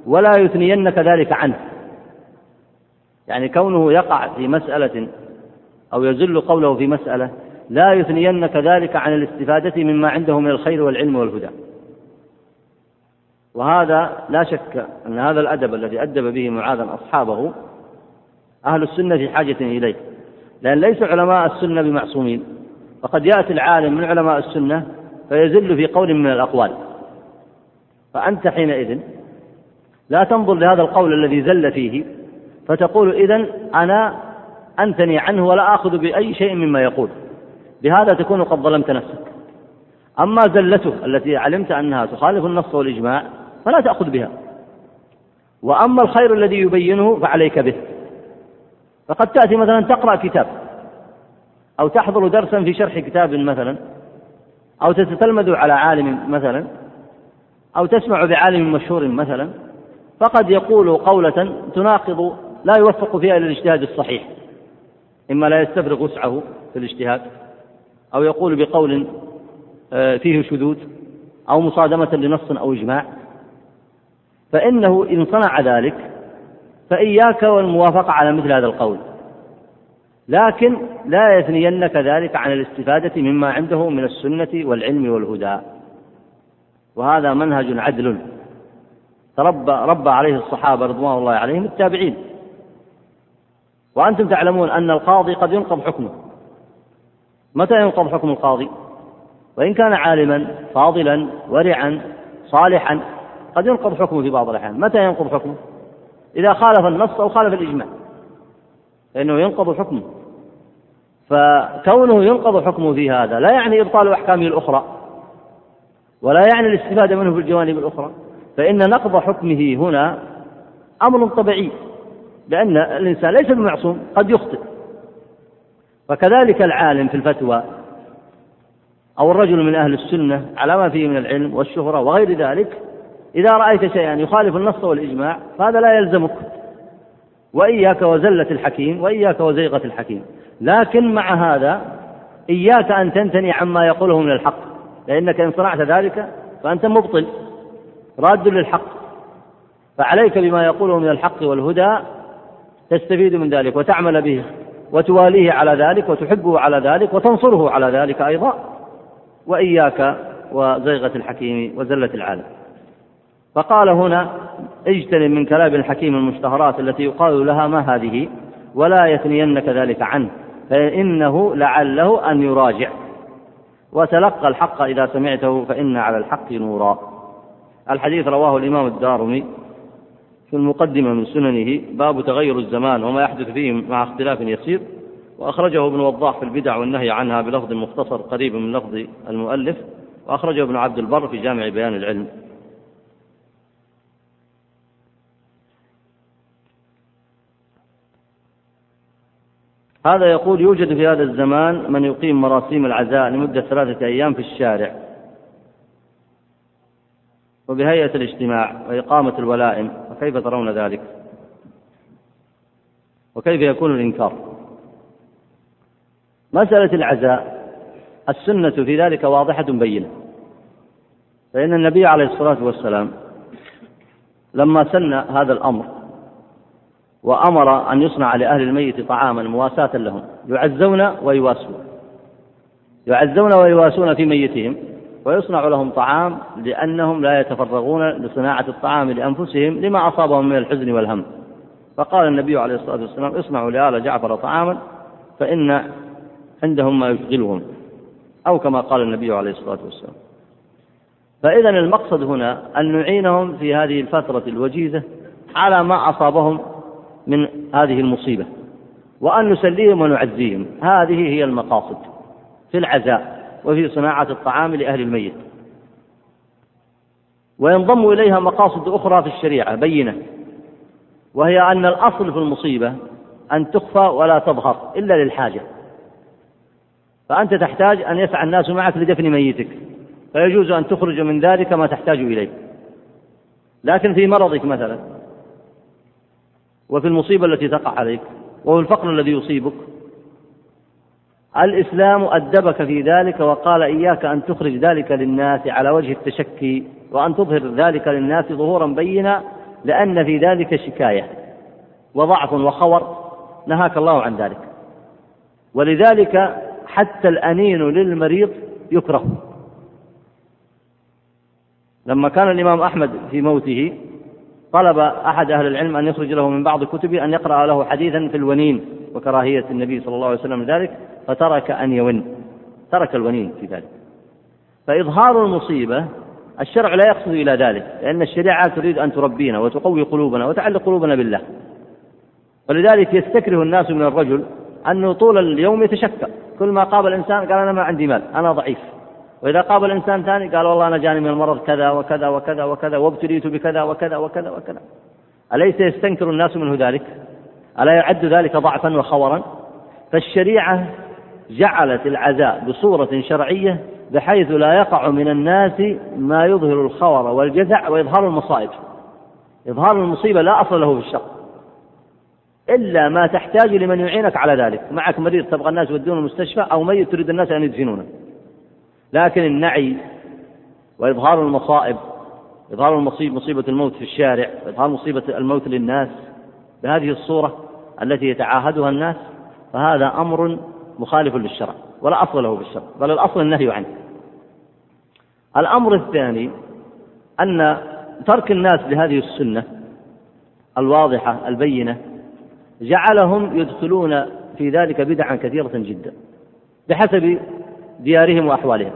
ولا يثنينك ذلك عنه. يعني كونه يقع في مسألة أو يزل قوله في مسألة لا يثنينك ذلك عن الاستفادة مما عنده من الخير والعلم والهدى. وهذا لا شك أن هذا الأدب الذي أدب به معاذا أصحابه أهل السنة في حاجة إليه. لأن ليس علماء السنة بمعصومين. وقد يأتي العالم من علماء السنة فيزل في قول من الأقوال. فأنت حينئذ لا تنظر لهذا القول الذي زل فيه فتقول إذا أنا أنثني عنه ولا آخذ بأي شيء مما يقول. بهذا تكون قد ظلمت نفسك. أما زلته التي علمت أنها تخالف النص والإجماع فلا تأخذ بها. وأما الخير الذي يبينه فعليك به. فقد تأتي مثلا تقرأ كتاب. أو تحضر درسا في شرح كتاب مثلا. أو تتتلمذ على عالم مثلا. أو تسمع بعالم مشهور مثلا. فقد يقول قولة تناقض لا يوفق فيها إلى الاجتهاد الصحيح. إما لا يستفرغ وسعه في الاجتهاد أو يقول بقول آه، فيه شذوذ أو مصادمة لنص أو إجماع. فإنه إن صنع ذلك فإياك والموافقة على مثل هذا القول. لكن لا يثنينك ذلك عن الاستفادة مما عنده من السنة والعلم والهدى. وهذا منهج عدل. تربى ربى عليه الصحابة رضوان الله عليهم التابعين. وأنتم تعلمون أن القاضي قد ينقض حكمه. متى ينقض حكم القاضي؟ وإن كان عالما فاضلا ورعا صالحا قد ينقض حكمه في بعض الأحيان. متى ينقض حكمه؟ إذا خالف النص أو خالف الإجماع. فإنه ينقض حكمه. فكونه ينقض حكمه في هذا لا يعني إبطال أحكامه الأخرى ولا يعني الاستفادة منه في الجوانب الأخرى. فإن نقض حكمه هنا أمر طبيعي. لأن الإنسان ليس بمعصوم قد يخطئ. فكذلك العالم في الفتوى أو الرجل من أهل السنة على ما فيه من العلم والشهرة وغير ذلك إذا رأيت شيئا يخالف النص والإجماع فهذا لا يلزمك. وإياك وزلة الحكيم وإياك وزيغة الحكيم. لكن مع هذا إياك أن تنتني عما يقوله من الحق. لأنك إن صنعت ذلك فأنت مبطل راد للحق. فعليك بما يقوله من الحق والهدى تستفيد من ذلك وتعمل به وتواليه على ذلك وتحبه على ذلك وتنصره على ذلك أيضا. وإياك وزيغة الحكيم وزلة العالم. فقال هنا اجتنب من كلام الحكيم المشتهرات التي يقال لها ما هذه ولا يثنينك ذلك عنه فإنه لعله أن يراجع. وتلقى الحق إذا سمعته فإن على الحق نورا. الحديث رواه الإمام الدارمي في المقدمة من سننه باب تغير الزمان وما يحدث فيه مع اختلاف يسير وأخرجه ابن وضاح في البدع والنهي عنها بلفظ مختصر قريب من لفظ المؤلف وأخرجه ابن عبد البر في جامع بيان العلم. هذا يقول يوجد في هذا الزمان من يقيم مراسيم العزاء لمدة ثلاثة أيام في الشارع وبهيئة الاجتماع وإقامة الولائم. وكيف ترون ذلك؟ وكيف يكون الإنكار؟ مسألة العزاء السنة في ذلك واضحة بينة. فإن النبي عليه الصلاة والسلام لما سن هذا الأمر وأمر أن يصنع لأهل الميت طعاما مواساة لهم يعزون ويواسون. يعزون ويواسون في ميتهم. ويصنع لهم طعام لأنهم لا يتفرغون لصناعة الطعام لأنفسهم لما أصابهم من الحزن والهم. فقال النبي عليه الصلاة والسلام اصنعوا لآل جعفر طعاما فإن عندهم ما يشغلهم. أو كما قال النبي عليه الصلاة والسلام. فإذا المقصد هنا أن نعينهم في هذه الفترة الوجيزة على ما أصابهم من هذه المصيبة وأن نسليهم ونعزيهم. هذه هي المقاصد في العزاء. وفي صناعة الطعام لأهل الميت. وينضم إليها مقاصد أخرى في الشريعة بينة. وهي أن الأصل في المصيبة أن تخفى ولا تظهر إلا للحاجة. فأنت تحتاج أن يسعى الناس معك لدفن ميتك. فيجوز أن تخرج من ذلك ما تحتاج إليه. لكن في مرضك مثلا وفي المصيبة التي تقع عليك وفي الفقر الذي يصيبك الإسلام أدبك في ذلك وقال إياك أن تخرج ذلك للناس على وجه التشكي وأن تظهر ذلك للناس ظهورا بينا لأن في ذلك شكاية وضعف وخور. نهاك الله عن ذلك. ولذلك حتى الأنين للمريض يكره. لما كان الإمام أحمد في موته طلب أحد أهل العلم أن يخرج له من بعض كتبه أن يقرأ له حديثا في الونين وكراهية النبي صلى الله عليه وسلم ذلك فترك أن يون ترك الونين في ذلك. فإظهار المصيبة الشرع لا يقصد إلى ذلك لأن الشريعة تريد أن تربينا وتقوي قلوبنا وتعلق قلوبنا بالله. ولذلك يستكره الناس من الرجل أنه طول اليوم يتشكى كل ما قابل الإنسان قال أنا ما عندي مال أنا ضعيف. وإذا قابل إنسان ثاني قال والله أنا جاني من المرض كذا وكذا وكذا وكذا وابتليت بكذا وكذا وكذا وكذا. أليس يستنكر الناس منه ذلك؟ ألا يعد ذلك ضعفا وخورا؟ فالشريعة جعلت العزاء بصورة شرعية بحيث لا يقع من الناس ما يظهر الخور والجزع وإظهار المصائب. إظهار المصيبة لا أصل له في الشر إلا ما تحتاج لمن يعينك على ذلك. معك مريض تبغى الناس يودونه المستشفى أو ميت تريد الناس أن يدفنونه. لكن النعي وإظهار المصائب إظهار المصيب مصيبة الموت في الشارع وإظهار مصيبة الموت للناس بهذه الصورة التي يتعاهدها الناس فهذا أمر مخالف للشرع ولا أصل له بالشرع بل الأصل النهي عنه. الأمر الثاني أن ترك الناس لهذه السنة الواضحة البينة جعلهم يدخلون في ذلك بدعا كثيرة جدا بحسب ديارهم وأحوالهم.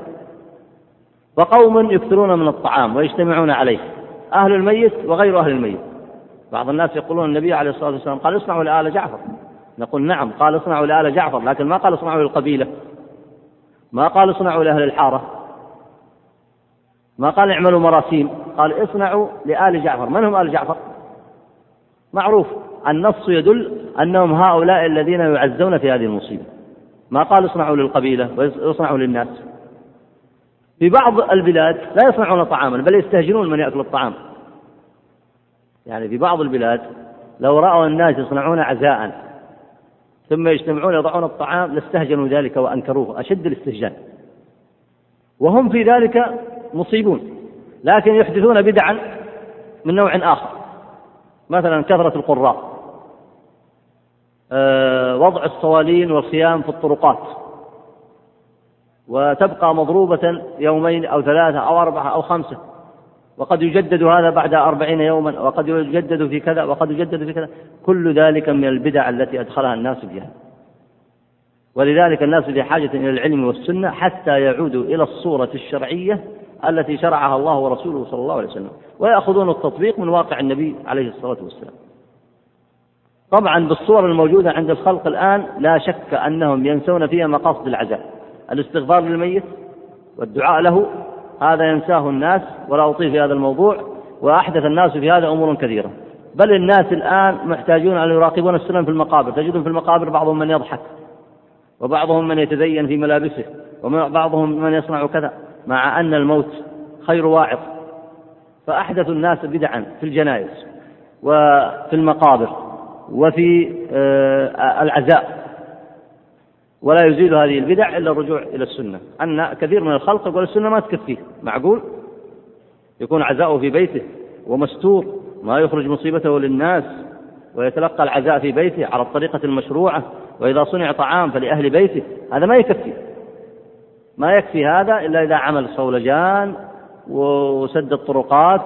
وقوم يكثرون من الطعام ويجتمعون عليه أهل الميت وغير أهل الميت. بعض الناس يقولون النبي عليه الصلاة والسلام قال اصنعوا لآل جعفر. نقول نعم قال اصنعوا لآل جعفر لكن ما قال اصنعوا للقبيلة. ما قال اصنعوا لأهل الحارة. ما قال اعملوا مراسيم قال اصنعوا لآل جعفر. من هم آل جعفر؟ معروف النص يدل أنهم هؤلاء الذين يعزون في هذه المصيبة. ما قال اصنعوا للقبيلة واصنعوا للناس. في بعض البلاد لا يصنعون طعاما بل يستهجنون من يأكل الطعام. يعني في بعض البلاد لو رأوا الناس يصنعون عزاء ثم يجتمعون يضعون الطعام لاستهجنوا ذلك وأنكروه أشد الاستهجان. وهم في ذلك مصيبون لكن يحدثون بدعا من نوع آخر. مثلا كثرة القراء آه، وضع الصوالين والخيام في الطرقات. وتبقى مضروبة يومين أو ثلاثة أو أربعة أو خمسة. وقد يجدد هذا بعد أربعين يوما وقد يجدد في كذا وقد يجدد في كذا. كل ذلك من البدع التي أدخلها الناس بها. ولذلك الناس في حاجة إلى العلم والسنة حتى يعودوا إلى الصورة الشرعية التي شرعها الله ورسوله صلى الله عليه وسلم. ويأخذون التطبيق من واقع النبي عليه الصلاة والسلام. طبعا بالصور الموجودة عند الخلق الآن لا شك أنهم ينسون فيها مقاصد العزاء. الاستغفار للميت والدعاء له هذا ينساه الناس ولا أطيل في هذا الموضوع وأحدث الناس في هذا أمور كثيرة. بل الناس الآن محتاجون أن يراقبون السنن في المقابر. تجدهم في المقابر بعضهم من يضحك وبعضهم من يتزين في ملابسه وبعضهم من يصنع كذا مع أن الموت خير واعظ. فأحدث الناس بدعا في الجنائز وفي المقابر وفي آه، العزاء. ولا يزيل هذه البدع إلا الرجوع إلى السنة. أن كثير من الخلق يقول السنة ما تكفيه معقول؟ يكون عزاؤه في بيته ومستور ما يخرج مصيبته للناس ويتلقى العزاء في بيته على الطريقة المشروعة وإذا صنع طعام فلأهل بيته. هذا ما يكفي. ما يكفي هذا إلا إذا عمل صولجان وسد الطرقات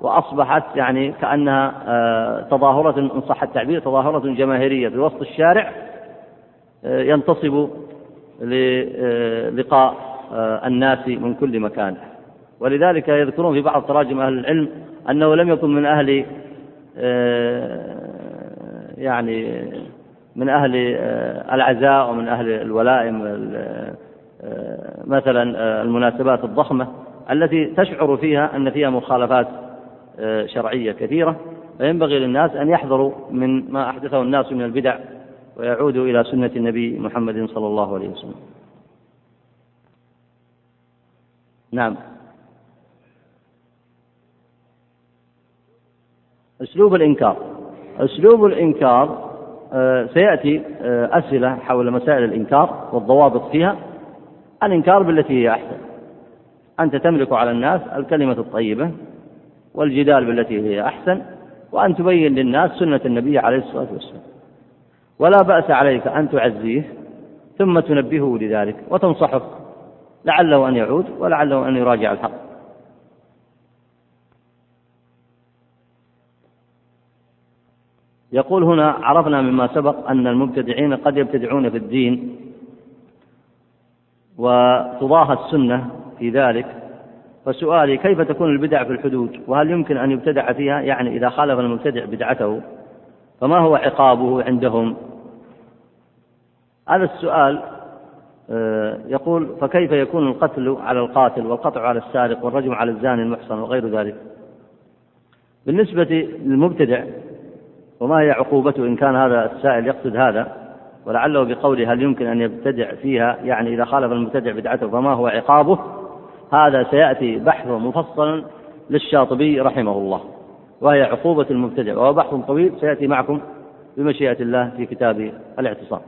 وأصبحت يعني كأنها آه، تظاهرة إن صح التعبير تظاهرة جماهيرية في وسط الشارع ينتصب للقاء آه، الناس من كل مكان. ولذلك يذكرون في بعض تراجم أهل العلم أنه لم يكن من أهل يعني من أهل العزاء ومن أهل الولائم مثلا المناسبات الضخمة التي تشعر فيها أن فيها مخالفات آه، شرعية كثيرة. فينبغي للناس أن يحذروا من ما أحدثه الناس من البدع ويعودوا إلى سنة النبي محمد صلى الله عليه وسلم. نعم. أسلوب الإنكار. أسلوب الإنكار آه، سيأتي آه، أسئلة حول مسائل الإنكار والضوابط فيها. الإنكار بالتي هي أحسن. أنت تملك على الناس الكلمة الطيبة والجدال بالتي هي أحسن وأن تبين للناس سنة النبي عليه الصلاة والسلام. ولا بأس عليك أن تعزيه ثم تنبهه لذلك وتنصحه لعله أن يعود ولعله أن يراجع الحق. يقول هنا عرفنا مما سبق أن المبتدعين قد يبتدعون في الدين وتضاهى السنة في ذلك. فسؤالي كيف تكون البدع في الحدود؟ وهل يمكن أن يبتدع فيها؟ يعني إذا خالف المبتدع بدعته فما هو عقابه عندهم؟ هذا السؤال آه، يقول فكيف يكون القتل على القاتل والقطع على السارق والرجم على الزاني المحصن وغير ذلك؟ بالنسبة للمبتدع وما هي عقوبته؟ إن كان هذا السائل يقصد هذا ولعله بقوله هل يمكن أن يبتدع فيها؟ يعني إذا خالف المبتدع بدعته فما هو عقابه؟ هذا سيأتي بحثه مفصلا للشاطبي رحمه الله وهي عقوبة المبتدع وهو بحث طويل سيأتي معكم بمشيئة الله في كتاب الاعتصام.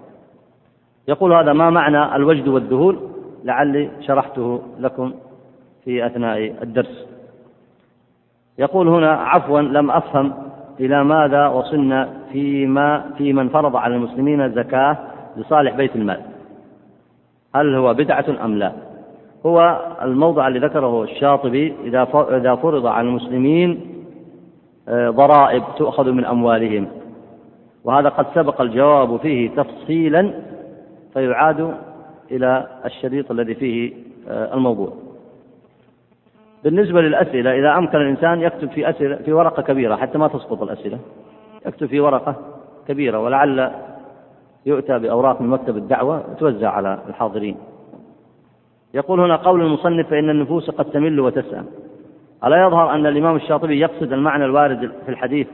يقول هذا ما معنى الوجد والذهول؟ لعلي شرحته لكم في أثناء الدرس. يقول هنا عفوا لم أفهم إلى ماذا وصلنا فيما في من فرض على المسلمين زكاة لصالح بيت المال. هل هو بدعة أم لا؟ هو الموضع اللي ذكره الشاطبي إذا فرض على المسلمين آه، ضرائب تؤخذ من أموالهم. وهذا قد سبق الجواب فيه تفصيلا فيعاد إلى الشريط الذي فيه آه، الموضوع. بالنسبة للأسئلة إذا أمكن الإنسان يكتب في أسئلة في ورقة كبيرة حتى ما تسقط الأسئلة. يكتب في ورقة كبيرة ولعل يؤتى بأوراق من مكتب الدعوة وتوزع على الحاضرين. يقول هنا قول المصنف فإن النفوس قد تمل وتسأم ألا يظهر أن الإمام الشاطبي يقصد المعنى الوارد في الحديث؟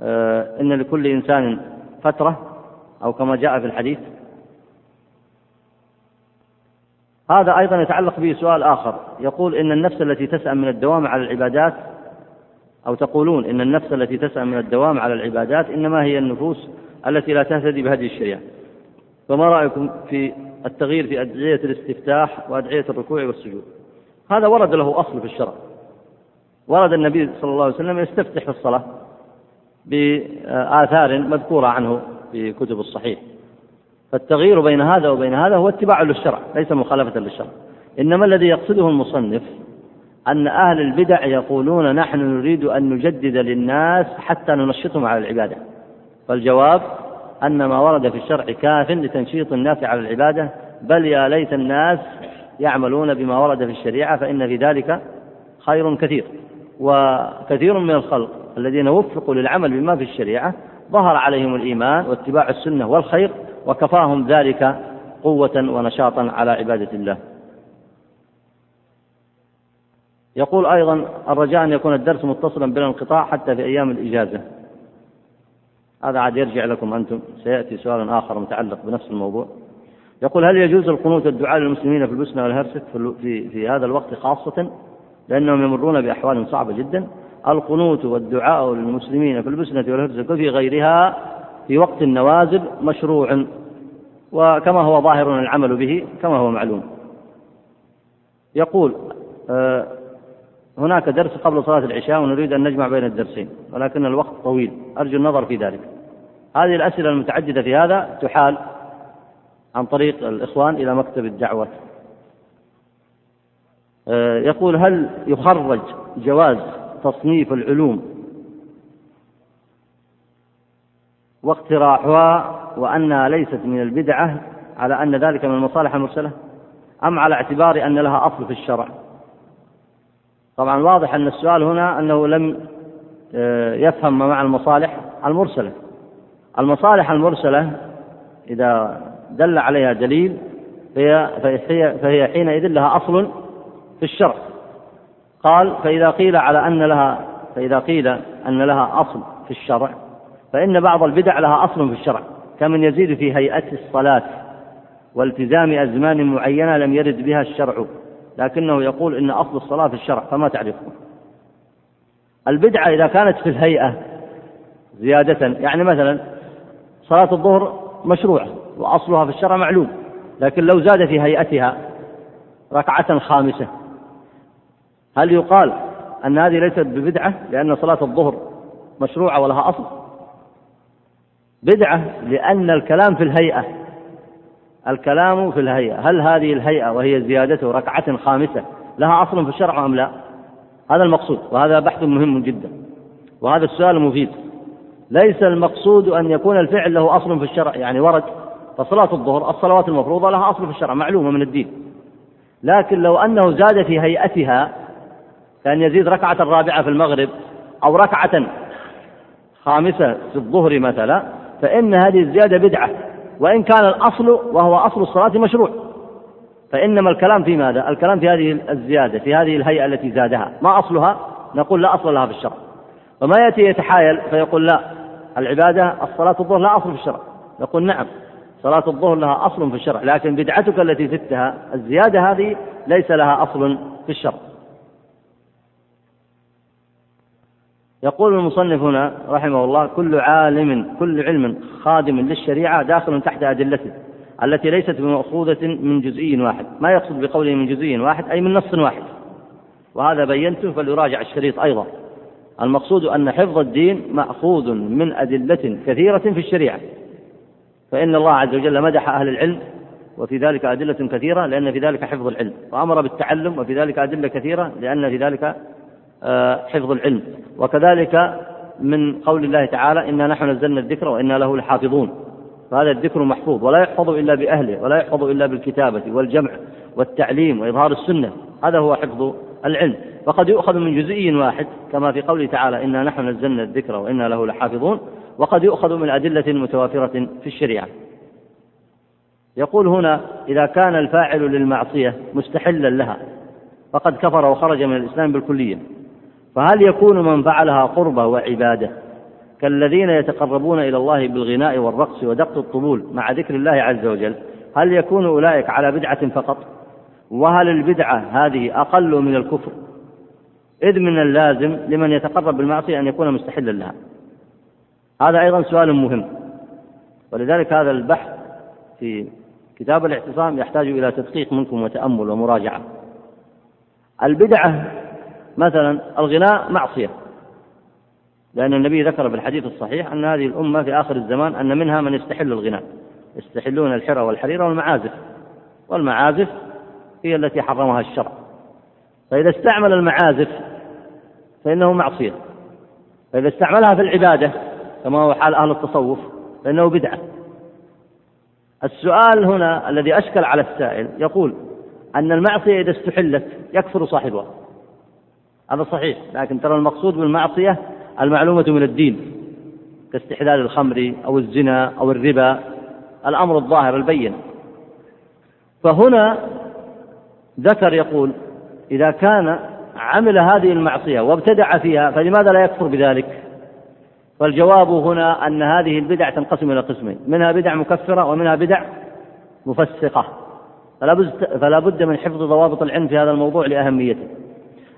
آه، إن لكل إنسان فترة أو كما جاء في الحديث. هذا أيضا يتعلق به سؤال آخر. يقول إن النفس التي تسأم من الدوام على العبادات أو تقولون إن النفس التي تسأم من الدوام على العبادات إنما هي النفوس التي لا تهتدي بهدي الشريعة. فما رأيكم في التغيير في أدعية الاستفتاح وأدعية الركوع والسجود؟ هذا ورد له أصل في الشرع. ورد النبي صلى الله عليه وسلم يستفتح في الصلاة بآثار مذكورة عنه. في كتب الصحيح. فالتغيير بين هذا وبين هذا هو اتباع للشرع ليس مخالفة للشرع. إنما الذي يقصده المصنف أن أهل البدع يقولون نحن نريد أن نجدد للناس حتى ننشطهم على العبادة. فالجواب أن ما ورد في الشرع كاف لتنشيط الناس على العبادة بل يا ليت الناس يعملون بما ورد في الشريعة فإن في ذلك خير كثير. وكثير من الخلق الذين وفقوا للعمل بما في الشريعة ظهر عليهم الإيمان واتباع السنة والخير وكفاهم ذلك قوة ونشاطا على عبادة الله. يقول أيضا الرجاء أن يكون الدرس متصلا بلا انقطاع حتى في أيام الإجازة. هذا عاد يرجع لكم أنتم سيأتي سؤال آخر متعلق بنفس الموضوع. يقول هل يجوز القنوت والدعاء للمسلمين في البسنة والهرسك في, في هذا الوقت خاصة؟ لأنهم يمرون بأحوال صعبة جدا. القنوت والدعاء للمسلمين في البسنة والهرسك وفي غيرها في وقت النوازل مشروع. وكما هو ظاهر العمل به كما هو معلوم. يقول آه، هناك درس قبل صلاة العشاء ونريد أن نجمع بين الدرسين ولكن الوقت طويل. أرجو النظر في ذلك. هذه الأسئلة المتعددة في هذا تحال عن طريق الإخوان إلى مكتب الدعوة. آه، يقول هل يخرج جواز تصنيف العلوم واقتراحها وأنها ليست من البدعة على أن ذلك من المصالح المرسلة؟ أم على اعتبار أن لها أصل في الشرع؟ طبعا واضح أن السؤال هنا أنه لم آه، يفهم ما معنى المصالح المرسلة. المصالح المرسلة إذا دل عليها دليل فهي, فهي حينئذ لها أصل في الشرع. قال فإذا قيل على أن لها فإذا قيل أن لها أصل في الشرع فإن بعض البدع لها أصل في الشرع كمن يزيد في هيئة الصلاة والتزام أزمان معينة لم يرد بها الشرع لكنه يقول إن أصل الصلاة في الشرع فما تعرفه البدعة إذا كانت في الهيئة زيادة يعني مثلا صلاة الظهر مشروعة وأصلها في الشرع معلوم لكن لو زاد في هيئتها ركعة خامسة هل يقال أن هذه ليست ببدعة لأن صلاة الظهر مشروعة ولها أصل؟ بدعة لأن الكلام في الهيئة الكلام في الهيئة هل هذه الهيئة وهي زيادته ركعة خامسة لها أصل في الشرع أم لا؟ هذا المقصود وهذا بحث مهم جدا وهذا السؤال مفيد. ليس المقصود أن يكون الفعل له أصل في الشرع يعني ورد فصلاة الظهر الصلوات المفروضة لها أصل في الشرع معلومة من الدين. لكن لو أنه زاد في هيئتها كان يزيد ركعة الرابعة في المغرب أو ركعة خامسة في الظهر مثلا فإن هذه الزيادة بدعة وإن كان الأصل وهو أصل الصلاة مشروع. فإنما الكلام في ماذا؟ الكلام في هذه الزيادة في هذه الهيئة التي زادها. ما أصلها؟ نقول لا أصل لها في الشرع. وما يأتي يتحايل فيقول لا العبادة الصلاة الظهر لا أصل في الشرع. نقول نعم صلاة الظهر لها أصل في الشرع لكن بدعتك التي زدتها الزيادة هذه ليس لها أصل في الشرع. يقول المصنف هنا رحمه الله كل عالم كل علم خادم للشريعة داخل تحت أدلته التي ليست بمأخوذة من جزئي واحد. ما يقصد بقوله من جزئي واحد؟ أي من نص واحد. وهذا بينته فليراجع الشريط أيضا. المقصود أن حفظ الدين مأخوذ من أدلة كثيرة في الشريعة. فإن الله عز وجل مدح أهل العلم وفي ذلك أدلة كثيرة لأن في ذلك حفظ العلم. وأمر بالتعلم وفي ذلك أدلة كثيرة لأن في ذلك حفظ العلم. وكذلك من قول الله تعالى إنا نحن نزلنا الذكر وإنا له لحافظون. فهذا الذكر محفوظ ولا يحفظ إلا بأهله ولا يحفظ إلا بالكتابة والجمع والتعليم وإظهار السنة. هذا هو حفظ العلم. وقد يؤخذ من جزئي واحد كما في قوله تعالى إنا نحن نزلنا الذكر وإنا له لحافظون وقد يؤخذ من أدلة متوافرة في الشريعة. يقول هنا إذا كان الفاعل للمعصية مستحلا لها فقد كفر وخرج من الإسلام بالكلية. فهل يكون من فعلها قربة وعبادة كالذين يتقربون إلى الله بالغناء والرقص ودق الطبول مع ذكر الله عز وجل؟ هل يكون أولئك على بدعة فقط؟ وهل البدعة هذه أقل من الكفر؟ إذ من اللازم لمن يتقرب بالمعصية أن يكون مستحلا لها. هذا أيضا سؤال مهم. ولذلك هذا البحث في كتاب الاعتصام يحتاج إلى تدقيق منكم وتأمل ومراجعة. البدعة مثلا الغناء معصية. لأن النبي ذكر في الحديث الصحيح أن هذه الأمة في آخر الزمان أن منها من يستحل الغناء. يستحلون الحرى والحرير والمعازف. والمعازف هي التي حرمها الشرع. فإذا استعمل المعازف فإنه معصية. فإذا استعملها في العبادة كما هو حال أهل التصوف فإنه بدعة. السؤال هنا الذي أشكل على السائل يقول أن المعصية إذا استحلت يكفر صاحبها. هذا صحيح لكن ترى المقصود بالمعصية المعلومة من الدين كاستحلال الخمر أو الزنا أو الربا الأمر الظاهر البين. فهنا ذكر يقول إذا كان عمل هذه المعصية وابتدع فيها فلماذا لا يكفر بذلك؟ فالجواب هنا أن هذه البدع تنقسم إلى قسمين منها بدع مكفرة ومنها بدع مفسقة. فلا بد من حفظ ضوابط العلم في هذا الموضوع لأهميته.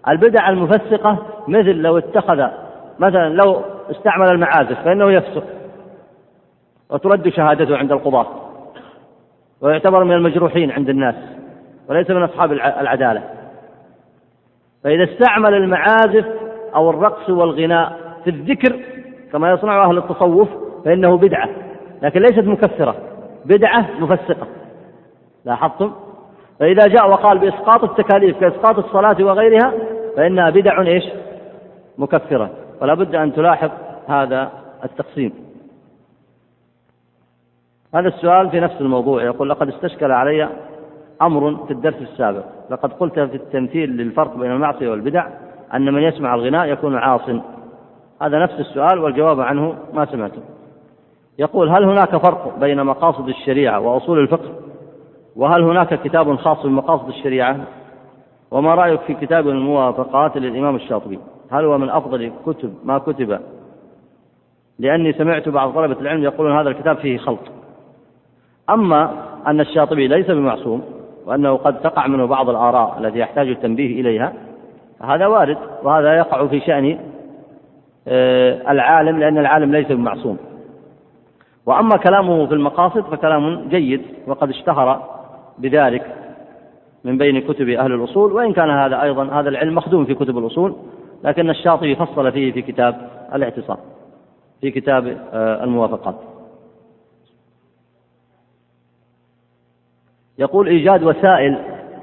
البدع المفسقة مثل لو اتخذ مثلا لو استعمل المعازف فإنه يفسق وترد شهادته عند القضاة ويعتبر من المجروحين عند الناس وليس من أصحاب العدالة. فإذا استعمل المعازف أو الرقص والغناء في الذكر كما يصنع أهل التصوف فإنه بدعة لكن ليست مكفرة بدعة مفسقة. لاحظتم؟ فإذا جاء وقال بإسقاط التكاليف كإسقاط الصلاة وغيرها فإنها بدع إيش؟ مكفرة. ولا بد أن تلاحظ هذا التقسيم. هذا السؤال في نفس الموضوع. يقول لقد استشكل علي أمر في الدرس السابق. لقد قلت في التمثيل للفرق بين المعصية والبدع أن من يسمع الغناء يكون عاص. هذا نفس السؤال والجواب عنه ما سمعته. يقول هل هناك فرق بين مقاصد الشريعة وأصول الفقه؟ وهل هناك كتاب خاص بمقاصد الشريعة؟ وما رأيك في كتاب الموافقات للإمام الشاطبي؟ هل هو من أفضل كتب ما كتب؟ لأني سمعت بعض طلبة العلم يقولون هذا الكتاب فيه خلط. أما أن الشاطبي ليس بمعصوم وأنه قد تقع منه بعض الآراء التي يحتاج التنبيه إليها هذا وارد وهذا يقع في شأن آه، العالم لأن العالم ليس بمعصوم. وأما كلامه في المقاصد فكلام جيد وقد اشتهر بذلك. من بين كتب أهل الأصول وإن كان هذا أيضا هذا العلم مخدوم في كتب الأصول لكن الشاطبي فصل فيه في كتاب الاعتصام في كتاب آه، الموافقات. يقول إيجاد وسائل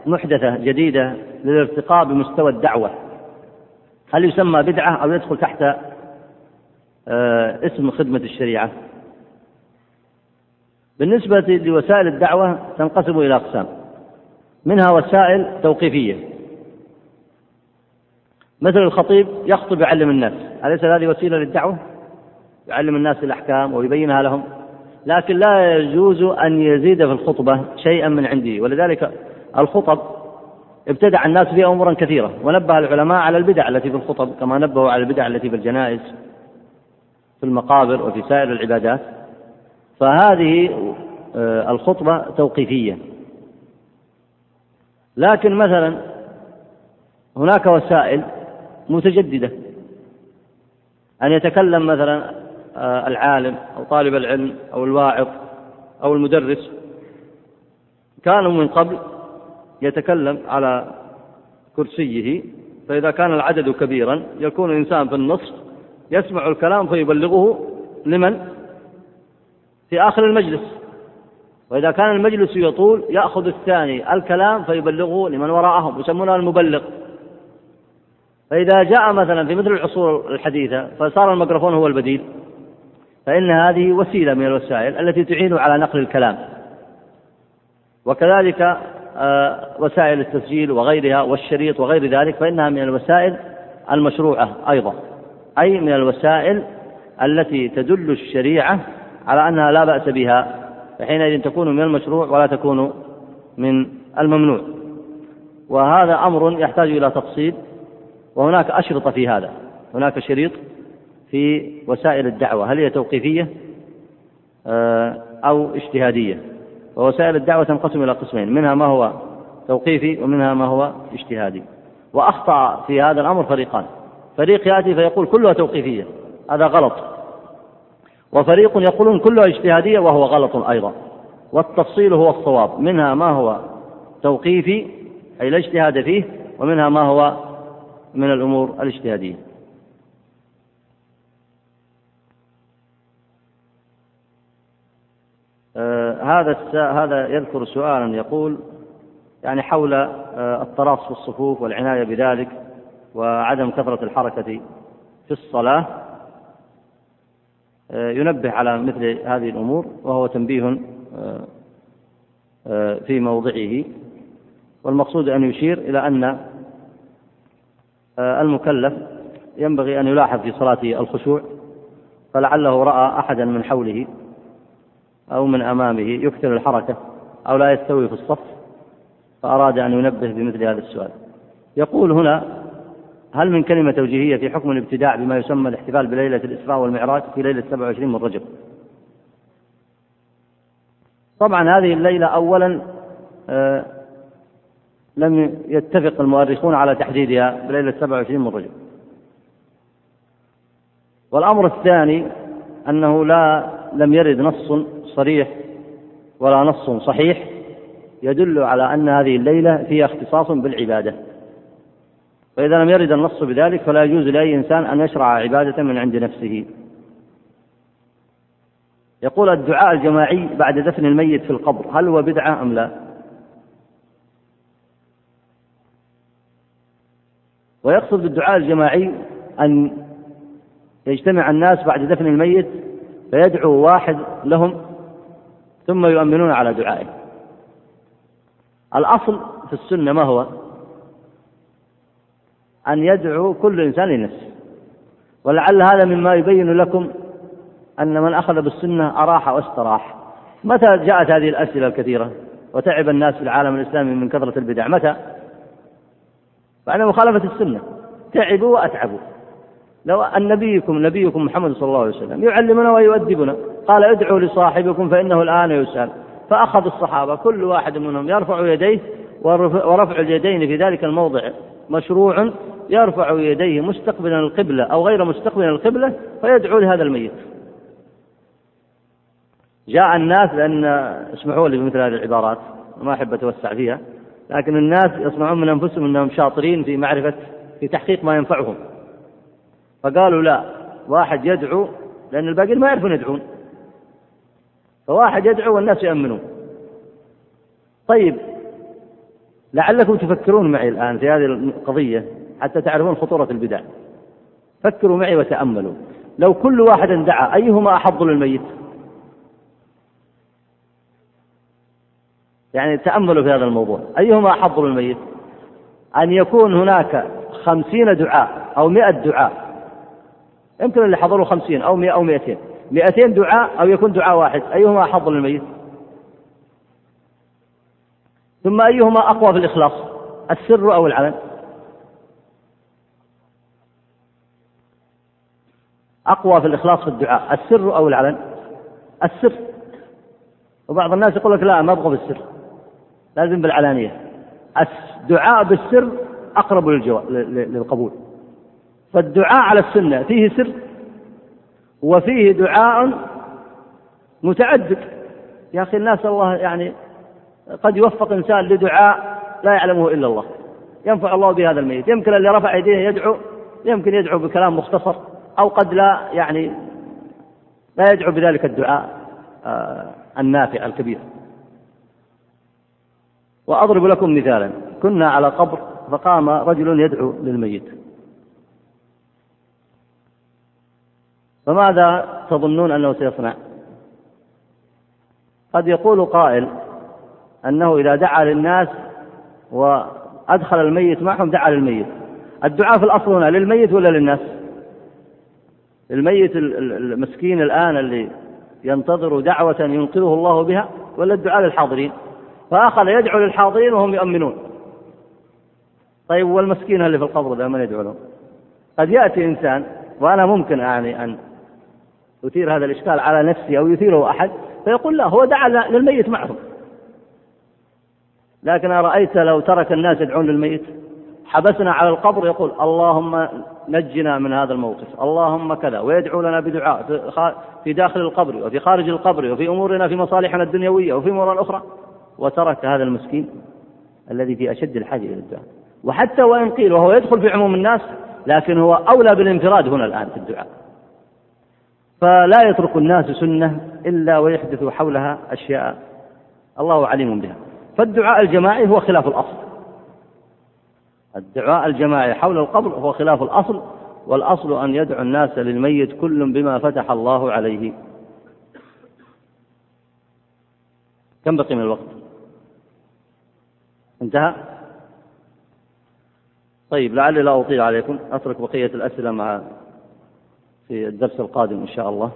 محدثة جديدة للارتقاء بمستوى الدعوة. هل يسمى بدعة أو يدخل تحت آه، اسم خدمة الشريعة؟ بالنسبة لوسائل الدعوة تنقسم إلى أقسام. منها وسائل توقيفية. مثل الخطيب يخطب يعلم الناس. أليس هذه وسيلة للدعوة؟ يعلم الناس الأحكام ويبينها لهم. لكن لا يجوز أن يزيد في الخطبة شيئا من عنده ولذلك الخطب ابتدع الناس فيها أمورا كثيرة. ونبه العلماء على البدع التي في الخطب كما نبهوا على البدع التي في الجنائز في المقابر وفي سائر العبادات. فهذه آه، الخطبة توقيفية. لكن مثلا هناك وسائل متجددة. أن يتكلم مثلا آه، العالم أو طالب العلم أو الواعظ أو المدرس. كانوا من قبل يتكلم على كرسيه فإذا كان العدد كبيرا يكون الإنسان في النصف يسمع الكلام فيبلغه لمن؟ في آخر المجلس. وإذا كان المجلس يطول يأخذ الثاني الكلام فيبلغه لمن وراءهم يسمونها المبلغ. فإذا جاء مثلا في مثل العصور الحديثة فصار الميكروفون هو البديل فإن هذه وسيلة من الوسائل التي تعين على نقل الكلام. وكذلك آه، وسائل التسجيل وغيرها والشريط وغير ذلك فإنها من الوسائل المشروعة أيضا. أي من الوسائل التي تدل الشريعة على أنها لا بأس بها فحينئذ تكون من المشروع ولا تكون من الممنوع. وهذا أمر يحتاج إلى تفصيل وهناك أشرطة في هذا هناك شريط في وسائل الدعوة هل هي توقيفية؟ آه، أو اجتهادية. ووسائل الدعوة تنقسم إلى قسمين منها ما هو توقيفي ومنها ما هو اجتهادي. وأخطأ في هذا الأمر فريقان فريق يأتي فيقول كلها توقيفية هذا غلط. وفريق يقولون كلها اجتهادية وهو غلط أيضا. والتفصيل هو الصواب. منها ما هو توقيفي أي لا اجتهاد فيه ومنها ما هو من الأمور الاجتهادية. آه هذا هذا يذكر سؤالا يقول يعني حول آه التراص في الصفوف والعناية بذلك وعدم كثرة الحركة في الصلاة. ينبه على مثل هذه الأمور وهو تنبيه آه، آه، في موضعه. والمقصود أن يشير إلى أن آه، المكلف ينبغي أن يلاحظ في صلاته الخشوع فلعله رأى أحدا من حوله أو من أمامه يكثر الحركة أو لا يستوي في الصف فأراد أن ينبه بمثل هذا السؤال. يقول هنا هل من كلمة توجيهية في حكم الابتداع بما يسمى الاحتفال بليلة الإسراء والمعراج في ليلة 27 من رجب؟ طبعا هذه الليلة أولا آه، لم يتفق المؤرخون على تحديدها بليلة 27 من رجب. والأمر الثاني أنه لا لم يرد نص صريح ولا نص صحيح يدل على أن هذه الليلة فيها اختصاص بالعبادة. فإذا لم يرد النص بذلك فلا يجوز لأي إنسان أن يشرع عبادة من عند نفسه. يقول الدعاء الجماعي بعد دفن الميت في القبر هل هو بدعة أم لا؟ ويقصد بالدعاء الجماعي أن يجتمع الناس بعد دفن الميت فيدعو واحد لهم ثم يؤمنون على دعائه. الأصل في السنة ما هو؟ أن يدعو كل إنسان لنفسه. ولعل هذا مما يبين لكم أن من أخذ بالسنة أراح واستراح. متى جاءت هذه الأسئلة الكثيرة؟ وتعب الناس في العالم الإسلامي من كثرة البدع. متى؟ بعد مخالفة السنة. تعبوا وأتعبوا. لو أن نبيكم نبيكم محمد صلى الله عليه وسلم يعلمنا ويؤدبنا قال ادعوا لصاحبكم فإنه الآن يسأل. فأخذ الصحابة كل واحد منهم يرفع يديه ورفع اليدين في ذلك الموضع مشروع يرفع يديه مستقبلا القبلة أو غير مستقبلا القبلة فيدعو لهذا الميت. جاء الناس لأن اسمحوا لي بمثل هذه العبارات ما أحب أتوسع فيها لكن الناس يصنعون من أنفسهم أنهم شاطرين في معرفة في تحقيق ما ينفعهم. فقالوا لا واحد يدعو لأن الباقيين ما يعرفون يدعون. فواحد يدعو والناس يأمنون طيب لعلكم تفكرون معي الآن في هذه القضية. حتى تعرفون خطورة البدع. فكروا معي وتأملوا. لو كل واحد دعا أيهما أحظ للميت؟ يعني تأملوا في هذا الموضوع. أيهما أحظ للميت؟ أن يكون هناك خمسين دعاء أو مئة دعاء. يمكن اللي حضروا خمسين أو مئة أو مئتين. مئتين دعاء أو يكون دعاء واحد. أيهما أحظ للميت؟ ثم أيهما أقوى في الإخلاص؟ السر أو العلن أقوى في الإخلاص في الدعاء السر أو العلن السر. وبعض الناس يقول لك لا ما أبغى بالسر. لازم بالعلانية. الدعاء بالسر أقرب للقبول. فالدعاء على السنة فيه سر وفيه دعاء متعدد. يا أخي الناس الله يعني قد يوفق إنسان لدعاء لا يعلمه إلا الله. ينفع الله بهذا الميت. يمكن اللي رفع يديه يدعو يمكن يدعو بكلام مختصر. أو قد لا يعني لا يدعو بذلك الدعاء آه، النافع الكبير. وأضرب لكم مثالا كنا على قبر فقام رجل يدعو للميت. فماذا تظنون أنه سيصنع؟ قد يقول قائل أنه إذا دعا للناس وأدخل الميت معهم دعا للميت؟ الدعاء في الأصل هنا للميت ولا للناس؟ الميت المسكين الآن اللي ينتظر دعوة ينقذه الله بها ولا الدعاء للحاضرين؟ فأخذ يدعو للحاضرين وهم يؤمنون. طيب والمسكين اللي في القبر ذا من يدعو له قد يأتي إنسان وأنا ممكن يعني أن أثير هذا الإشكال على نفسي أو يثيره أحد فيقول لا هو دعا للميت معهم. لكن أرأيت لو ترك الناس يدعون للميت؟ حبسنا على القبر يقول اللهم نجنا من هذا الموقف. اللهم كذا ويدعو لنا بدعاء في داخل القبر وفي خارج القبر وفي أمورنا في مصالحنا الدنيوية وفي أمور أخرى وترك هذا المسكين الذي في أشد الحاجة إلى الدعاء. وحتى وإن قيل وهو يدخل في عموم الناس لكن هو أولى بالانفراد هنا الآن في الدعاء. فلا يترك الناس سنة إلا ويحدث حولها أشياء الله عليم بها. فالدعاء الجماعي هو خلاف الأصل. الدعاء الجماعي حول القبر هو خلاف الأصل والأصل أن يدعو الناس للميت كل بما فتح الله عليه. كم بقي من الوقت؟ انتهى؟ طيب لعلي لا أطيل عليكم. أترك بقية الأسئلة مع في الدرس القادم إن شاء الله.